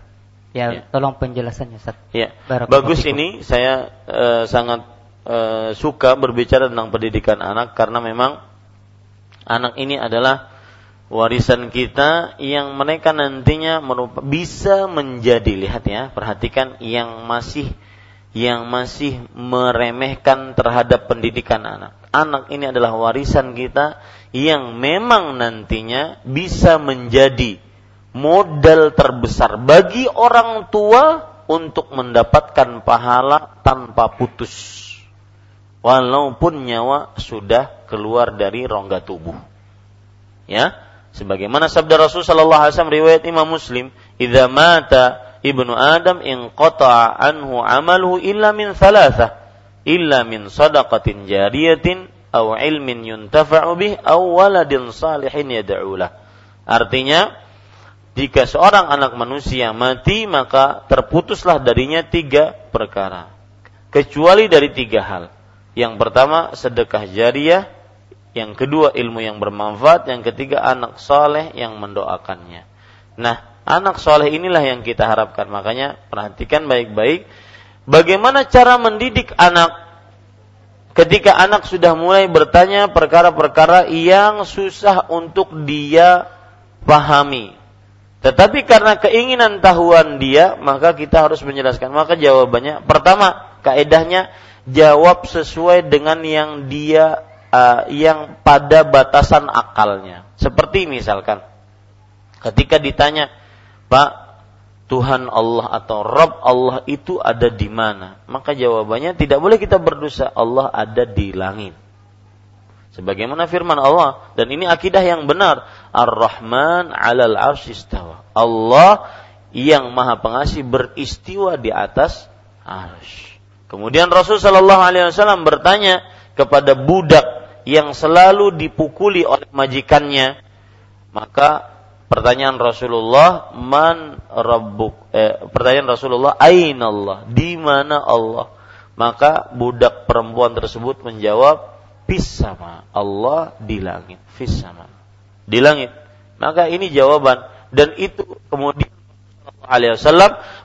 Ya, ya. tolong penjelasannya, Ustaz. Ya. Bagus ini saya uh, sangat uh, suka berbicara tentang pendidikan anak karena memang anak ini adalah warisan kita yang mereka nantinya merupakan bisa menjadi lihat ya perhatikan yang masih yang masih meremehkan terhadap pendidikan anak. Anak ini adalah warisan kita yang memang nantinya bisa menjadi modal terbesar bagi orang tua untuk mendapatkan pahala tanpa putus. Walaupun nyawa sudah keluar dari rongga tubuh. Ya, Sebagaimana sabda Rasul sallallahu alaihi wasallam riwayat Imam Muslim, "Idza mata ibnu Adam in qata'a anhu amaluhu illa min thalathah, illa min sadaqatin jariyatin aw ilmin yuntafa'u bih aw waladin salihin yad'u Artinya, jika seorang anak manusia mati maka terputuslah darinya tiga perkara. Kecuali dari tiga hal. Yang pertama sedekah jariah, yang kedua ilmu yang bermanfaat, yang ketiga anak soleh yang mendoakannya. Nah, anak soleh inilah yang kita harapkan. Makanya perhatikan baik-baik bagaimana cara mendidik anak ketika anak sudah mulai bertanya perkara-perkara yang susah untuk dia pahami. Tetapi karena keinginan tahuan dia, maka kita harus menjelaskan. Maka jawabannya pertama, kaedahnya jawab sesuai dengan yang dia uh, yang pada batasan akalnya. Seperti misalkan ketika ditanya, "Pak, Tuhan Allah atau Rob Allah itu ada di mana?" Maka jawabannya tidak boleh kita berdosa, Allah ada di langit. Sebagaimana firman Allah dan ini akidah yang benar, Ar-Rahman 'alal arsistawa. Allah yang Maha Pengasih beristiwa di atas arsy. Kemudian Rasul Shallallahu alaihi wasallam bertanya kepada budak yang selalu dipukuli oleh majikannya, maka pertanyaan Rasulullah, man rabbuk? Eh, pertanyaan Rasulullah, aina Allah? Di mana Allah? Maka budak perempuan tersebut menjawab, fis sama. Allah di langit, fis sama. Di langit. Maka ini jawaban dan itu kemudian alaihi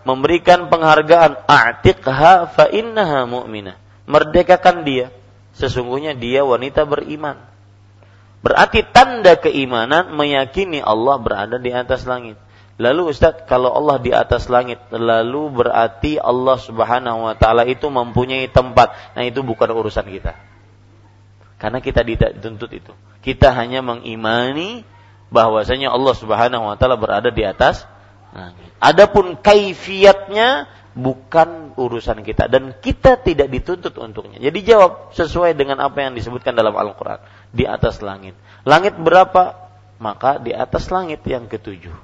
memberikan penghargaan a'tiqha fa innaha. Merdekakan dia sesungguhnya dia wanita beriman. Berarti tanda keimanan meyakini Allah berada di atas langit. Lalu Ustaz, kalau Allah di atas langit, lalu berarti Allah Subhanahu wa taala itu mempunyai tempat. Nah, itu bukan urusan kita. Karena kita tidak dituntut itu. Kita hanya mengimani bahwasanya Allah Subhanahu wa taala berada di atas. Adapun kaifiatnya bukan urusan kita dan kita tidak dituntut untuknya. Jadi jawab sesuai dengan apa yang disebutkan dalam Al-Qur'an, di atas langit. Langit berapa? Maka di atas langit yang ketujuh.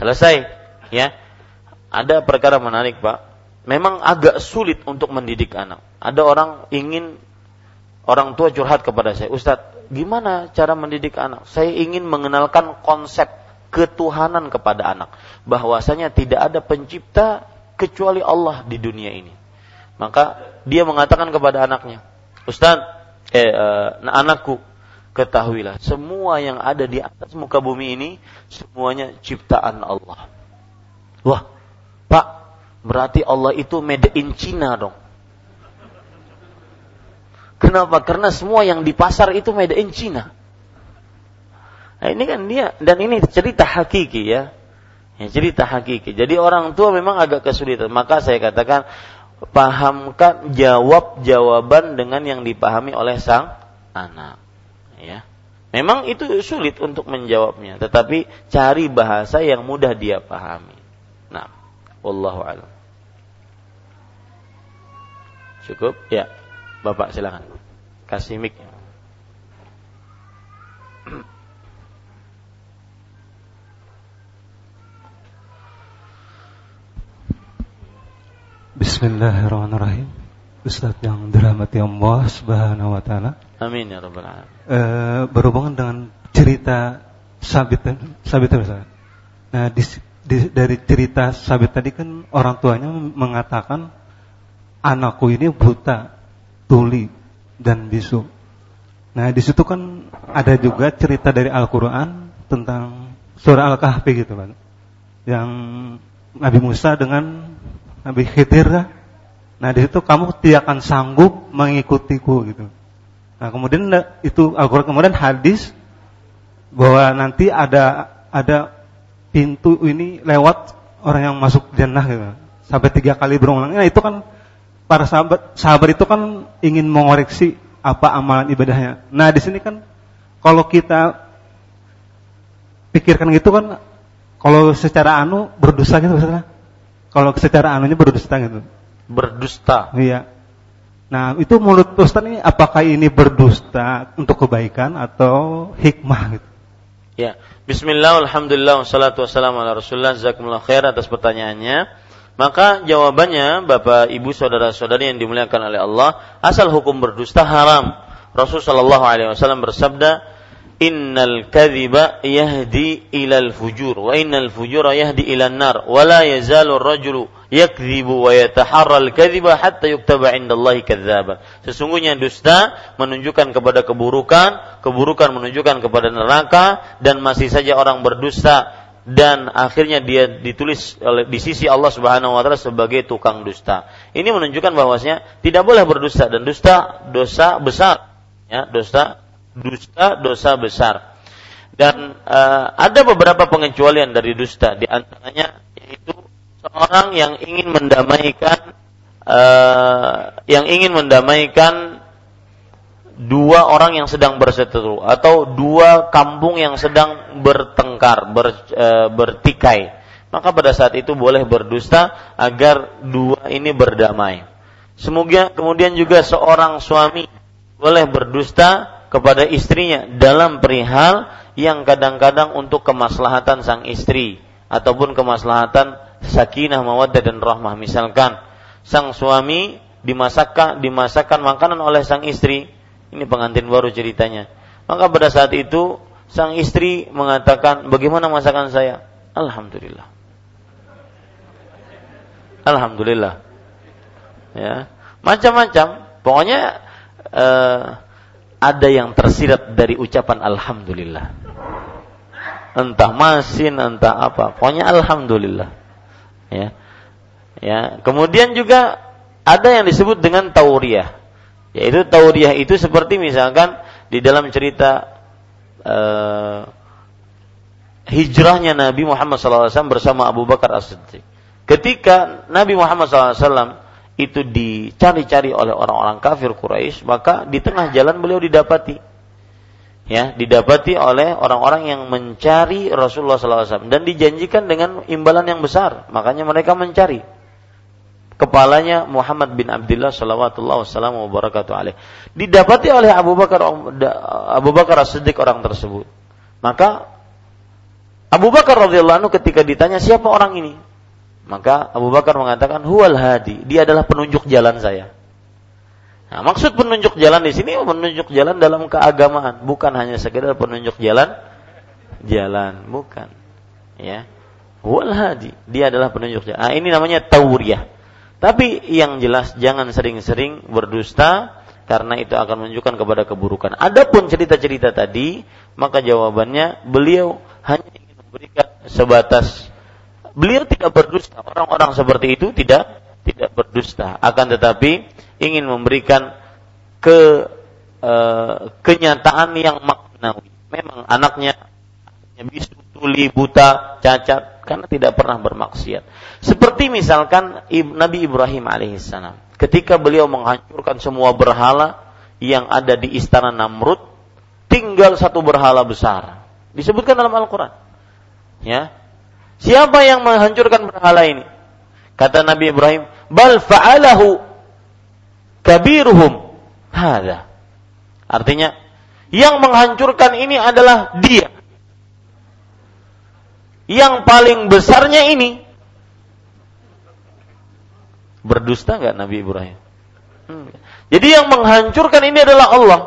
Selesai, ya. Ada perkara menarik, Pak. Memang agak sulit untuk mendidik anak. Ada orang ingin orang tua curhat kepada saya, Ustadz, gimana cara mendidik anak? Saya ingin mengenalkan konsep ketuhanan kepada anak. Bahwasanya tidak ada pencipta kecuali Allah di dunia ini. Maka dia mengatakan kepada anaknya, Ustaz, eh, eh anakku, ketahuilah semua yang ada di atas muka bumi ini semuanya ciptaan Allah. Wah, Pak, berarti Allah itu made in China dong. Kenapa? Karena semua yang di pasar itu made in China. Nah, ini kan dia dan ini cerita hakiki ya. Ya, cerita hakiki. Jadi orang tua memang agak kesulitan. Maka saya katakan pahamkan jawab jawaban dengan yang dipahami oleh sang anak. Ya. Memang itu sulit untuk menjawabnya, tetapi cari bahasa yang mudah dia pahami. Nah, wallahu a'lam. Cukup? Ya. Bapak silakan. Kasih mic. Bismillahirrahmanirrahim. Ustaz yang dirahmati Allah Subhanahu wa taala. Amin ya rabbal alamin. E, berhubungan dengan cerita Sabit Sabit Ustaz. Nah, di, di, dari cerita Sabit tadi kan orang tuanya mengatakan anakku ini buta, tuli dan bisu. Nah, di situ kan ada juga cerita dari Al-Qur'an tentang surah Al-Kahfi gitu kan. Yang Nabi Musa dengan Nabi Khidir Nah di situ kamu tidak akan sanggup mengikutiku gitu. Nah kemudian itu Al-Quran kemudian hadis bahwa nanti ada ada pintu ini lewat orang yang masuk jannah gitu. Sampai tiga kali berulang. Nah itu kan para sahabat sahabat itu kan ingin mengoreksi apa amalan ibadahnya. Nah di sini kan kalau kita pikirkan gitu kan kalau secara anu berdosa gitu misalnya kalau secara anunya berdusta gitu. Berdusta. Iya. Nah, itu mulut Ustaz ini apakah ini berdusta untuk kebaikan atau hikmah gitu? Ya. Bismillah, alhamdulillah, wassalatu wassalamu ala rasulullah, jazakumullah khair atas pertanyaannya. Maka jawabannya Bapak Ibu saudara-saudari yang dimuliakan oleh Allah, asal hukum berdusta haram. Rasulullah sallallahu alaihi wasallam bersabda, innal kadhiba yahdi ilal fujur wa innal fujura yahdi ilan nar wa la yazalu ar-rajulu yakdhibu wa yataharra al-kadhiba hatta yuktaba 'inda Allah kadzdzaba sesungguhnya dusta menunjukkan kepada keburukan keburukan menunjukkan kepada neraka dan masih saja orang berdusta dan akhirnya dia ditulis oleh di sisi Allah Subhanahu wa taala sebagai tukang dusta. Ini menunjukkan bahwasanya tidak boleh berdusta dan dusta dosa besar ya, dosa dusta dosa besar. Dan uh, ada beberapa pengecualian dari dusta, di antaranya yaitu seorang yang ingin mendamaikan uh, yang ingin mendamaikan dua orang yang sedang berseteru atau dua kampung yang sedang bertengkar, ber, uh, bertikai. Maka pada saat itu boleh berdusta agar dua ini berdamai. Semoga kemudian juga seorang suami boleh berdusta kepada istrinya dalam perihal yang kadang-kadang untuk kemaslahatan sang istri ataupun kemaslahatan sakinah mawaddah dan rahmah misalkan sang suami dimasakkan dimasakkan makanan oleh sang istri ini pengantin baru ceritanya maka pada saat itu sang istri mengatakan bagaimana masakan saya alhamdulillah alhamdulillah ya macam-macam pokoknya eh, ada yang tersirat dari ucapan alhamdulillah. Entah masin, entah apa. Pokoknya alhamdulillah. Ya. Ya, kemudian juga ada yang disebut dengan tauriah. Yaitu tauriah itu seperti misalkan di dalam cerita uh, hijrahnya Nabi Muhammad SAW bersama Abu Bakar As-Siddiq. Ketika Nabi Muhammad SAW itu dicari-cari oleh orang-orang kafir Quraisy, maka di tengah jalan beliau didapati. Ya, didapati oleh orang-orang yang mencari Rasulullah SAW dan dijanjikan dengan imbalan yang besar. Makanya mereka mencari kepalanya Muhammad bin Abdullah sallallahu wasallam wabarakatuh alaih. Didapati oleh Abu Bakar Abu Bakar As-Siddiq orang tersebut. Maka Abu Bakar radhiyallahu anhu ketika ditanya siapa orang ini? Maka Abu Bakar mengatakan huwal hadi, dia adalah penunjuk jalan saya. Nah, maksud penunjuk jalan di sini menunjuk jalan dalam keagamaan, bukan hanya sekedar penunjuk jalan jalan, bukan. Ya. Huwal hadi, dia adalah penunjuk jalan. Nah, ini namanya tauriyah. Tapi yang jelas jangan sering-sering berdusta karena itu akan menunjukkan kepada keburukan. Adapun cerita-cerita tadi, maka jawabannya beliau hanya ingin memberikan sebatas Beliau tidak berdusta. Orang-orang seperti itu tidak tidak berdusta. Akan tetapi ingin memberikan ke e, kenyataan yang maknawi. Memang anaknya semuanya bisu, tuli, buta, cacat karena tidak pernah bermaksiat. Seperti misalkan Nabi Ibrahim alaihissalam ketika beliau menghancurkan semua berhala yang ada di istana Namrud, tinggal satu berhala besar. Disebutkan dalam Al-Qur'an. Ya. Siapa yang menghancurkan berhala ini? Kata Nabi Ibrahim, "Bal fa'alahu kabiruhum hada." Artinya, yang menghancurkan ini adalah dia. Yang paling besarnya ini berdusta nggak Nabi Ibrahim? Hmm. Jadi yang menghancurkan ini adalah Allah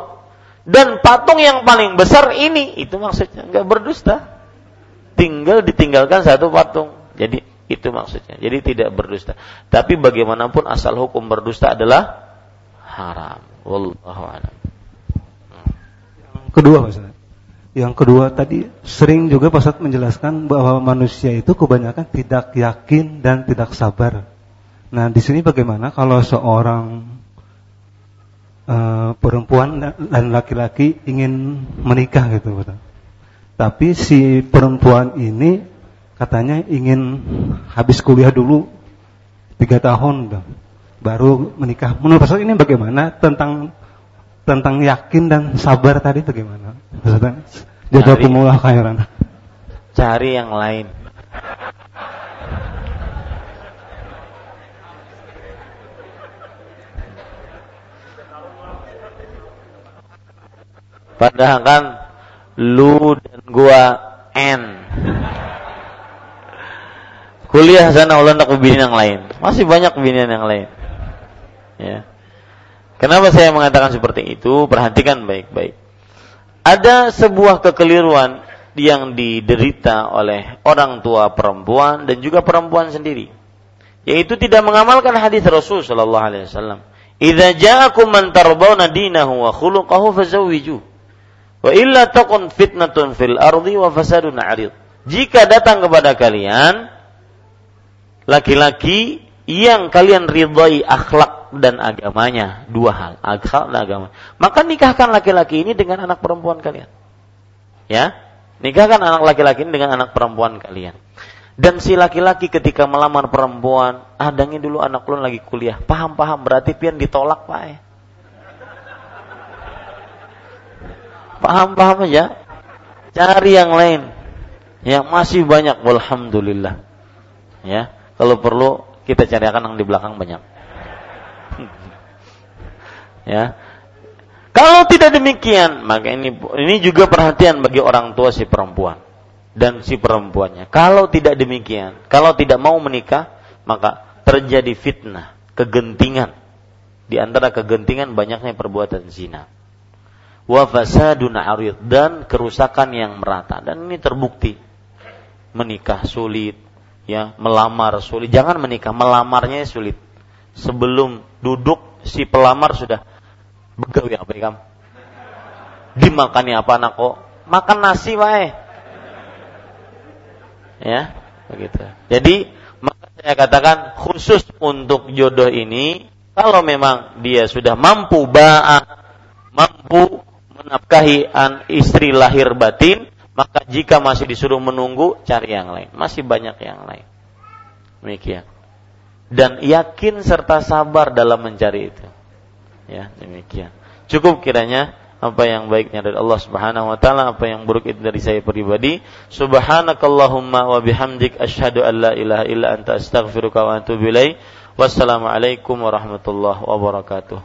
dan patung yang paling besar ini itu maksudnya nggak berdusta. Tinggal ditinggalkan satu patung. Jadi itu maksudnya. Jadi tidak berdusta. Tapi bagaimanapun asal hukum berdusta adalah haram. Wallahu a'lam kedua Pak Yang kedua tadi sering juga Pak menjelaskan bahwa manusia itu kebanyakan tidak yakin dan tidak sabar. Nah, di sini bagaimana kalau seorang uh, perempuan dan laki-laki ingin menikah gitu, Pak Tapi si perempuan ini katanya ingin habis kuliah dulu tiga tahun baru menikah. Menurut Pak ini bagaimana tentang tentang yakin dan sabar tadi bagaimana? Ustaz? Jazakumullah khairan. Cari yang lain. Padahal kan lu dan gua N. Kuliah sana ulang untuk bini yang lain. Masih banyak bini yang lain. Ya. Kenapa saya mengatakan seperti itu? Perhatikan baik-baik. Ada sebuah kekeliruan yang diderita oleh orang tua perempuan dan juga perempuan sendiri, yaitu tidak mengamalkan hadis Rasul Shallallahu Alaihi Wasallam. Idza ja'akum man tardawna dinahu wa khuluquhu fazawwiju. Wa illa takun fitnatun fil ardi wa fasadun 'arid. Jika datang kepada kalian laki-laki yang kalian ridhai akhlak dan agamanya. Dua hal. Akhlak dan agama. Maka nikahkan laki-laki ini dengan anak perempuan kalian. Ya? Nikahkan anak laki-laki ini dengan anak perempuan kalian. Dan si laki-laki ketika melamar perempuan adangin dulu anak lu lagi kuliah. Paham-paham berarti pian ditolak pak ya? Paham-paham aja. Cari yang lain. Yang masih banyak. Alhamdulillah ya? Kalau perlu kita cari akan yang di belakang banyak. Ya. Kalau tidak demikian, maka ini ini juga perhatian bagi orang tua si perempuan dan si perempuannya. Kalau tidak demikian, kalau tidak mau menikah, maka terjadi fitnah, kegentingan. Di antara kegentingan banyaknya perbuatan zina. Wa fasadun arid dan kerusakan yang merata dan ini terbukti. Menikah sulit, ya melamar sulit jangan menikah melamarnya sulit sebelum duduk si pelamar sudah begawi apa ya kamu dimakannya apa anak kok makan nasi wae ya begitu jadi maka saya katakan khusus untuk jodoh ini kalau memang dia sudah mampu ba'a mampu menafkahi an istri lahir batin maka jika masih disuruh menunggu, cari yang lain. Masih banyak yang lain. Demikian. Dan yakin serta sabar dalam mencari itu. Ya, demikian. Cukup kiranya apa yang baiknya dari Allah Subhanahu wa taala, apa yang buruk itu dari saya pribadi. Subhanakallahumma wa bihamdik asyhadu an la ilaha illa anta astaghfiruka wa atubu ilaik. Wassalamualaikum warahmatullahi wabarakatuh.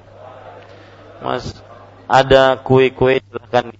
Mas, ada kue-kue silakan